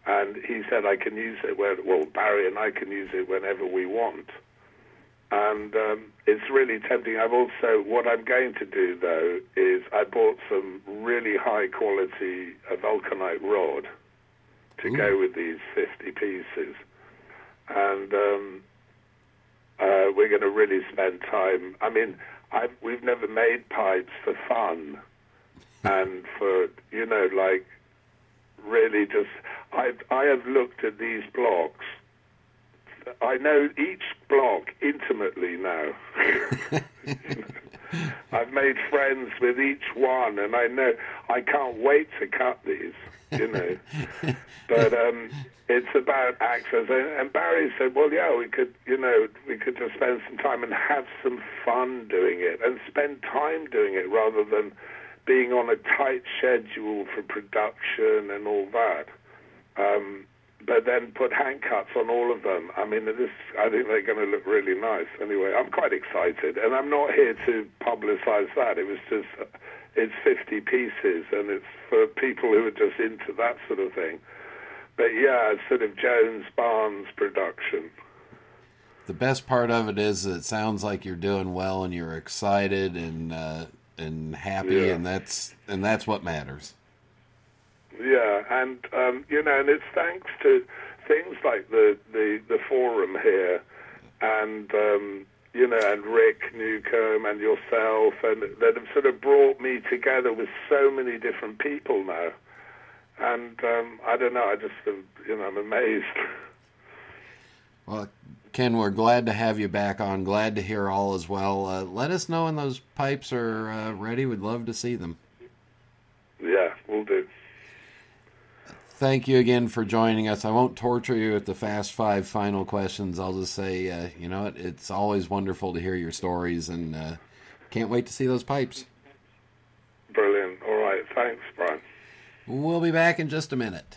and he said I can use it where, well, Barry and I can use it whenever we want. And um, it's really tempting. I've also, what I'm going to do, though, is I bought some really high quality uh, vulcanite rod to go with these 50 pieces. And um, uh, we're going to really spend time. I mean, I've, we've never made pipes for fun and for, you know, like really just. I've, I have looked at these blocks. I know each block intimately now. I've made friends with each one, and I know I can't wait to cut these. You know, but um, it's about access. And, and Barry said, "Well, yeah, we could, you know, we could just spend some time and have some fun doing it, and spend time doing it rather than being on a tight schedule for production and all that." Um, but then put hand cuts on all of them. I mean, this I think they're going to look really nice. Anyway, I'm quite excited, and I'm not here to publicise that. It was just it's 50 pieces, and it's for people who are just into that sort of thing. But yeah, it's sort of Jones Barnes production. The best part of it is it sounds like you're doing well and you're excited and uh, and happy, Yeah. and that's and that's what matters. Yeah, and um, you know, and it's thanks to things like the the, the forum here, and um, you know, and Rick Newcomb and yourself, and that have sort of brought me together with so many different people now. And um, I don't know, I just am, you know, I'm amazed. Well, Ken, we're glad to have you back on. Glad to hear all as well. Uh, let us know when those pipes are uh, ready. We'd love to see them. Yeah, we'll do. Thank you again for joining us. I won't torture you with the fast five final questions. I'll just say, uh, you know, it, it's always wonderful to hear your stories, and uh, can't wait to see those pipes. Brilliant. All right. Thanks, Brian. We'll be back in just a minute.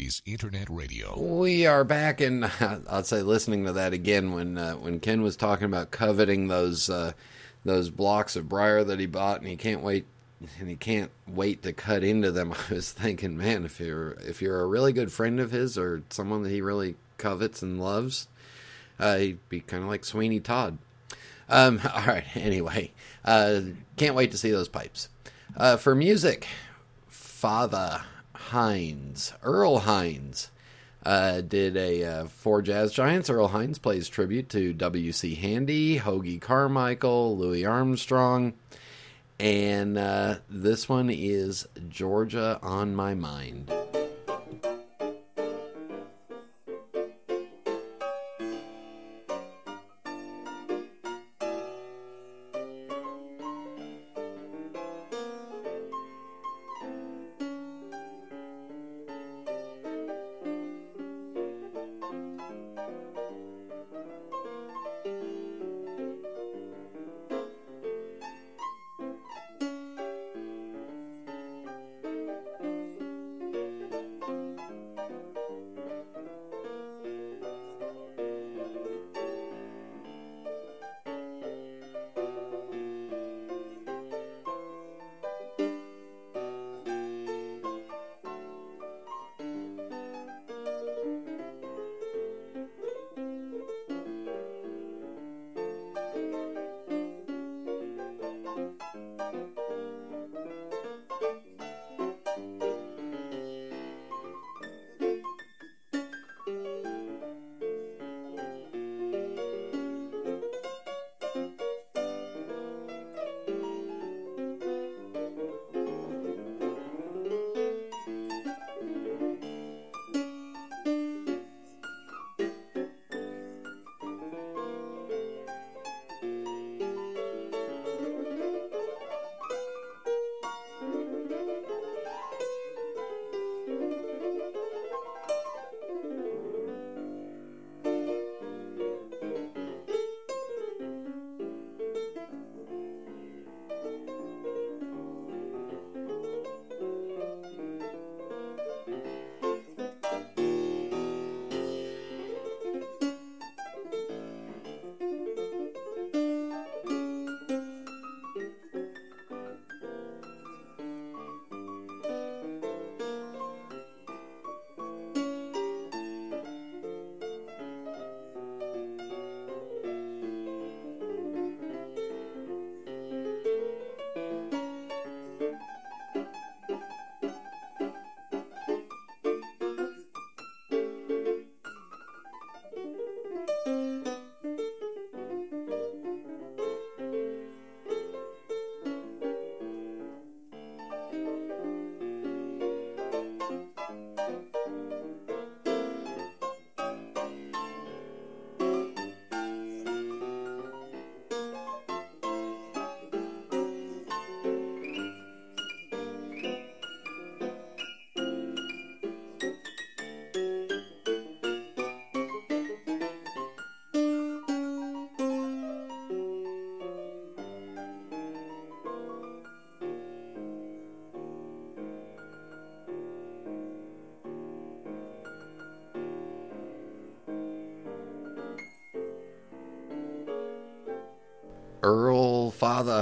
is Internet Radio. We are back, and I'll say listening to that again when uh, when Ken was talking about coveting those uh, those blocks of briar that he bought, and he can't wait and he can't wait to cut into them. I was thinking, man, if you're if you're a really good friend of his or someone that he really covets and loves, uh, he'd be kind of like Sweeney Todd. Um, all right. Anyway, uh, can't wait to see those pipes. Uh, for music, Father Hines, Earl Hines, uh, did a uh, for Jazz Giants. Earl Hines plays tribute to W.C. Handy, Hoagy Carmichael, Louis Armstrong, and uh, this one is Georgia on My Mind.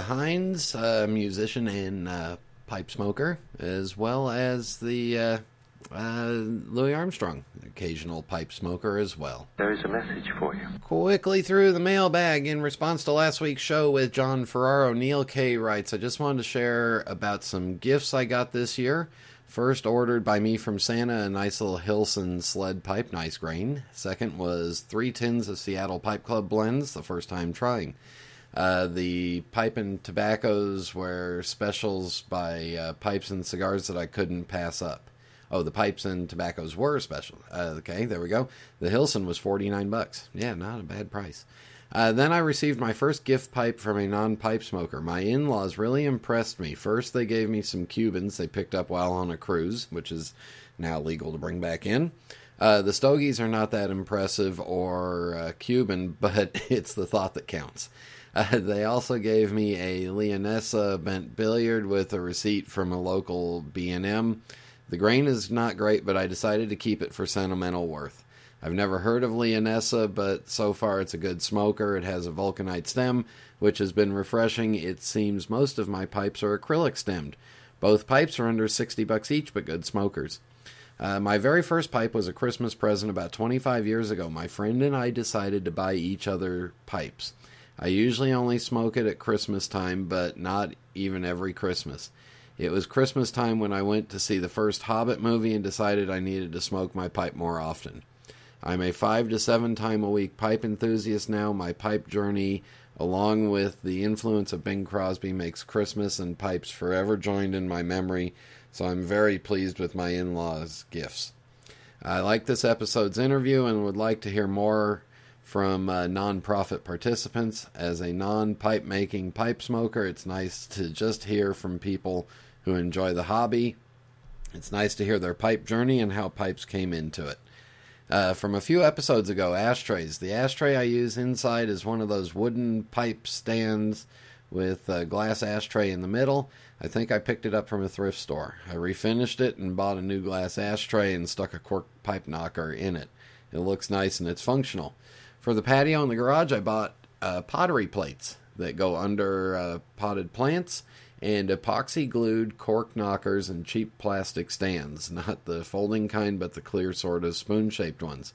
Hines, a musician and uh, pipe smoker, as well as the uh, uh, Louis Armstrong, occasional pipe smoker as well. There is a message for you. Quickly through the mailbag in response to last week's show with John Ferraro, Neil K writes, I just wanted to share about some gifts I got this year. First, ordered by me from Santa, a nice little Hilson sled pipe, nice grain. Second was three tins of Seattle Pipe Club blends, the first time trying. Uh, the pipe and tobaccos were specials by uh, pipes and cigars that I couldn't pass up. Oh, the pipes and tobaccos were special. Uh, okay, there we go. The Hilson was forty nine bucks. Yeah, not a bad price. Uh, then I received my first gift pipe from a non pipe smoker. My in laws really impressed me. First, they gave me some Cubans they picked up while on a cruise, which is now legal to bring back in. Uh, the Stogies are not that impressive or uh, Cuban, but it's the thought that counts. Uh, they also gave me a Leonessa bent billiard with a receipt from a local B&M. The grain is not great, but I decided to keep it for sentimental worth. I've never heard of Leonessa, but so far it's a good smoker. It has a vulcanite stem, which has been refreshing. It seems most of my pipes are acrylic stemmed. Both pipes are under 60 bucks each, but good smokers. Uh, my very first pipe was a Christmas present about 25 years ago. My friend and I decided to buy each other pipes. I usually only smoke it at Christmas time, but not even every Christmas. It was Christmas time when I went to see the first Hobbit movie and decided I needed to smoke my pipe more often. I'm a five to seven time a week pipe enthusiast now. My pipe journey, along with the influence of Bing Crosby, makes Christmas and pipes forever joined in my memory, so I'm very pleased with my in laws' gifts. I like this episode's interview and would like to hear more from uh, nonprofit participants. As a non pipe making pipe smoker, it's nice to just hear from people who enjoy the hobby. It's nice to hear their pipe journey and how pipes came into it. Uh, from a few episodes ago, ashtrays. The ashtray I use inside is one of those wooden pipe stands with a glass ashtray in the middle. I think I picked it up from a thrift store. I refinished it and bought a new glass ashtray and stuck a cork pipe knocker in it. It looks nice and it's functional. For the patio in the garage, I bought uh, pottery plates that go under uh, potted plants and epoxy glued cork knockers and cheap plastic stands. Not the folding kind, but the clear sort of spoon shaped ones.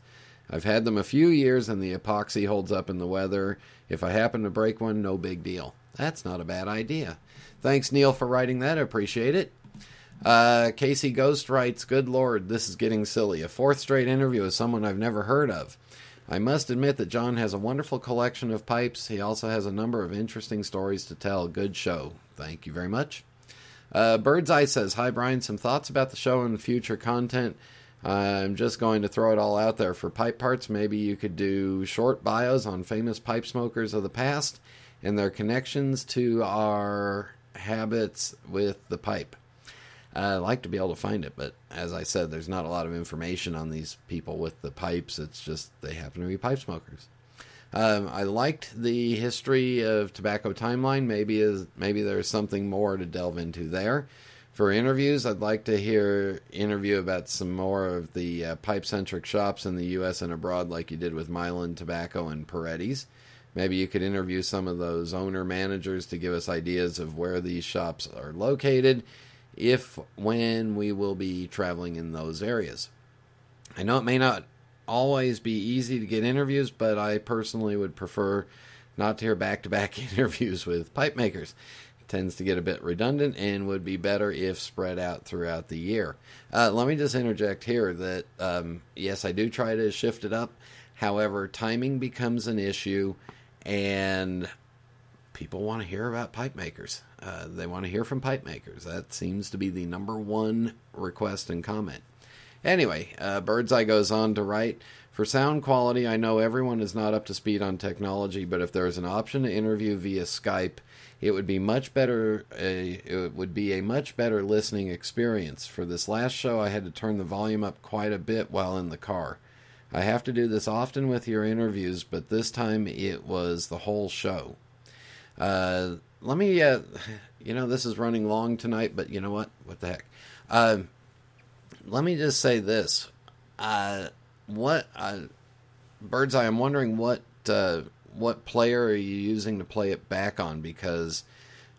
I've had them a few years and the epoxy holds up in the weather. If I happen to break one, no big deal. That's not a bad idea. Thanks, Neil, for writing that. I appreciate it. Uh, Casey Ghost writes, Good Lord, this is getting silly. A fourth straight interview with someone I've never heard of. I must admit that John has a wonderful collection of pipes. He also has a number of interesting stories to tell. Good show. Thank you very much. Uh, Bird's Eye says, Hi, Brian. Some thoughts about the show and future content. I'm just going to throw it all out there for pipe parts. Maybe you could do short bios on famous pipe smokers of the past and their connections to our habits with the pipe. I like to be able to find it, but as I said, there's not a lot of information on these people with the pipes. It's just they happen to be pipe smokers. Um, I liked the history of tobacco timeline. Maybe is maybe there's something more to delve into there. For interviews, I'd like to hear interview about some more of the uh, pipe centric shops in the U.S. and abroad, like you did with Milan Tobacco and Paredes. Maybe you could interview some of those owner managers to give us ideas of where these shops are located if when we will be traveling in those areas. I know it may not always be easy to get interviews, but I personally would prefer not to hear back to back interviews with pipe makers. It tends to get a bit redundant and would be better if spread out throughout the year. Uh, let me just interject here that um, yes, I do try to shift it up. However, timing becomes an issue, and people want to hear about pipe makers. Uh, they want to hear from pipe makers. That seems to be the number one request and comment. Anyway, uh, Birdseye goes on to write For sound quality, I know everyone is not up to speed on technology, but if there is an option to interview via Skype, it would be much better. Uh, it would be a much better listening experience. For this last show, I had to turn the volume up quite a bit while in the car. I have to do this often with your interviews, but this time it was the whole show. Uh, let me, uh, you know, this is running long tonight, but you know what? What the heck? Uh, let me just say this. Uh, what, uh, Birdseye, I'm wondering what, uh, what player are you using to play it back on? Because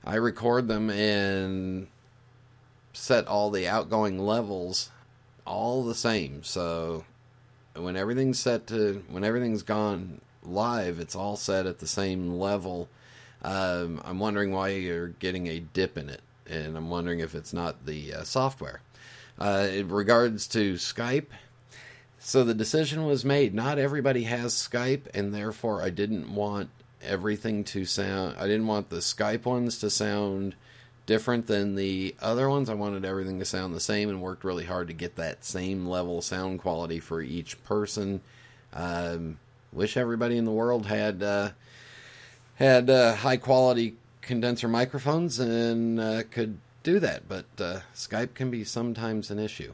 I record them and set all the outgoing levels all the same. So when everything's set to when everything's gone live, it's all set at the same level. Um, I'm wondering why you're getting a dip in it, and I'm wondering if it's not the uh, software. Uh, in regards to Skype, so the decision was made. Not everybody has Skype, and therefore I didn't want everything to sound. I didn't want the Skype ones to sound different than the other ones. I wanted everything to sound the same, and worked really hard to get that same level sound quality for each person. Um, wish everybody in the world had uh, had uh, high quality condenser microphones and uh, could do that, but uh, Skype can be sometimes an issue.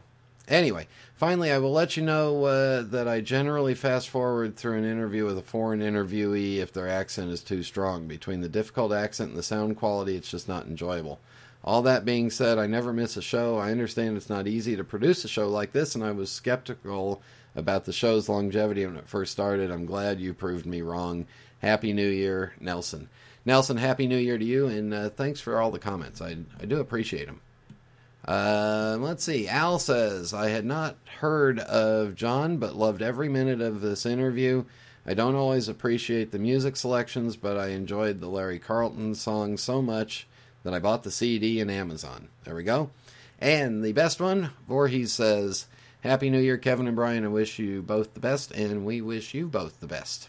Anyway, finally, I will let you know uh, that I generally fast forward through an interview with a foreign interviewee if their accent is too strong. Between the difficult accent and the sound quality, it's just not enjoyable. All that being said, I never miss a show. I understand it's not easy to produce a show like this, and I was skeptical about the show's longevity when it first started. I'm glad you proved me wrong. Happy New Year, Nelson. Nelson, Happy New Year to you, and uh, thanks for all the comments. I, I do appreciate them. Uh, let's see. Al says, I had not heard of John, but loved every minute of this interview. I don't always appreciate the music selections, but I enjoyed the Larry Carlton song so much that I bought the CD in Amazon. There we go. And the best one, Voorhees says, Happy New Year, Kevin and Brian. I wish you both the best, and we wish you both the best.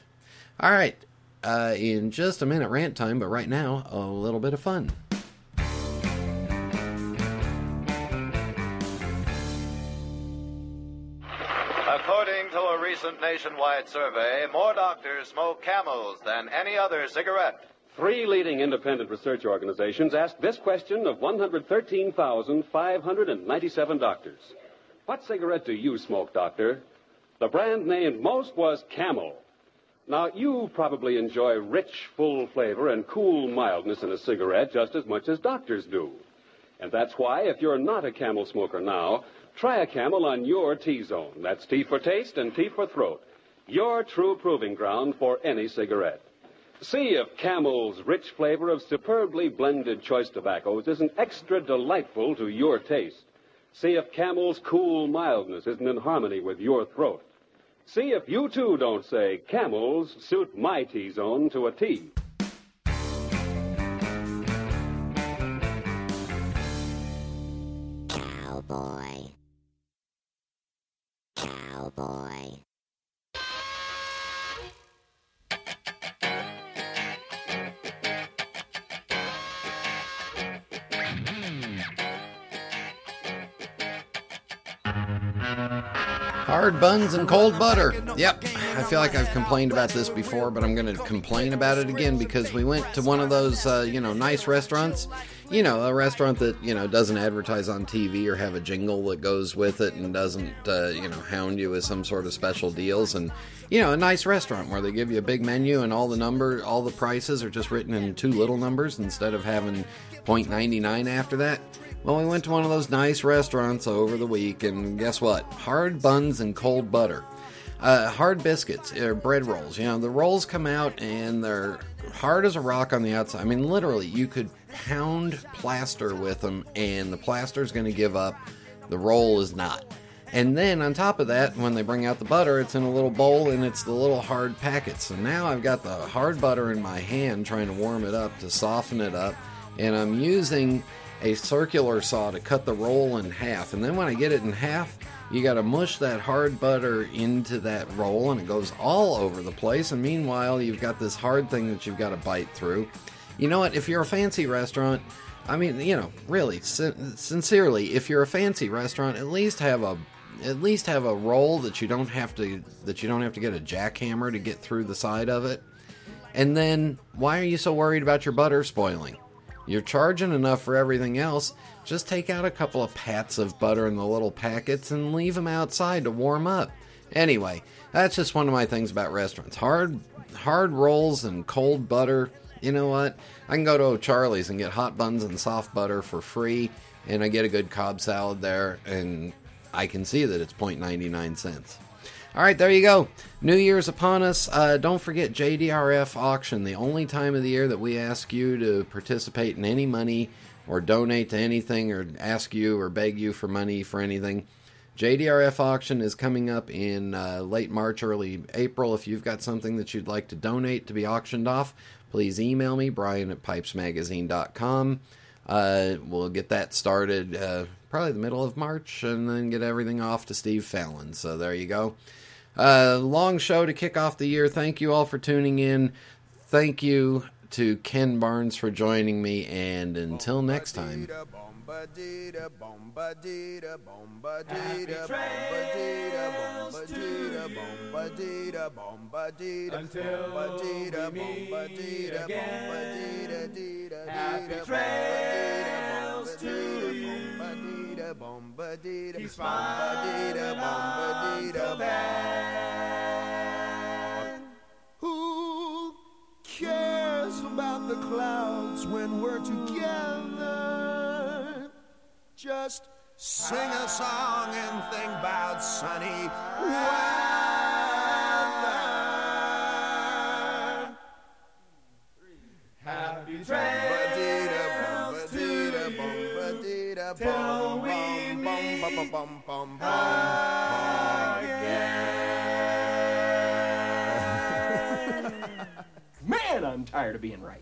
All right. Uh, in just a minute, rant time, but right now, a little bit of fun. According to a recent nationwide survey, more doctors smoke camels than any other cigarette. Three leading independent research organizations asked this question of 113,597 doctors. What cigarette do you smoke, doctor? The brand named most was Camel. Now, you probably enjoy rich, full flavor and cool mildness in a cigarette just as much as doctors do. And that's why, if you're not a Camel smoker now, try a Camel on your T-zone. That's T for taste and T for throat. Your true proving ground for any cigarette. See if Camel's rich flavor of superbly blended choice tobaccos isn't extra delightful to your taste. See if Camel's cool mildness isn't in harmony with your throat. See if you too don't say Camels suit my T-zone to a T. Hard buns and cold butter. Yep. I feel like I've complained about this before, but I'm going to complain about it again because we went to one of those, uh, you know, nice restaurants. You know, a restaurant that, you know, doesn't advertise on TV or have a jingle that goes with it and doesn't, uh, you know, hound you with some sort of special deals. And, you know, a nice restaurant where they give you a big menu and all the number, all the prices are just written in two little numbers instead of having .99 after that. Well, we went to one of those nice restaurants over the week, and guess what? Hard buns and cold butter. Uh, hard biscuits, or bread rolls. You know, the rolls come out and they're hard as a rock on the outside. I mean, literally, you could pound plaster with them, and the plaster is going to give up. The roll is not. And then on top of that, when they bring out the butter, it's in a little bowl and it's the little hard packets. So now I've got the hard butter in my hand trying to warm it up to soften it up. And I'm using a circular saw to cut the roll in half. And then when I get it in half, you got to mush that hard butter into that roll and it goes all over the place. And meanwhile, you've got this hard thing that you've got to bite through. You know what? If you're a fancy restaurant, I mean, you know, really, sin- sincerely, if you're a fancy restaurant, at least have a at least have a roll that you don't have to that you don't have to get a jackhammer to get through the side of it. And then why are you so worried about your butter spoiling? You're charging enough for everything else. Just take out a couple of pats of butter in the little packets and leave them outside to warm up. Anyway, that's just one of my things about restaurants. Hard hard rolls and cold butter. You know what? I can go to O'Charlie's and get hot buns and soft butter for free and I get a good Cobb salad there and I can see that it's 0.99 cents. All right, there you go. New Year's upon us. Uh, don't forget JDRF auction, the only time of the year that we ask you to participate in any money or donate to anything or ask you or beg you for money for anything. JDRF auction is coming up in uh, late March, early April. If you've got something that you'd like to donate to be auctioned off, please email me, brian at pipesmagazine.com. Uh, we'll get that started uh, probably the middle of March and then get everything off to Steve Fallon. So there you go. Uh, long show to kick off the year. Thank you all for tuning in. Thank you to Ken Barnes for joining me. And until next time. Until we meet again. Happy trails to you. He's fine until then. Who cares about the clouds when we're together? Just sing a song and think about sunny weather. Happy trails again. Man, I'm tired of being right.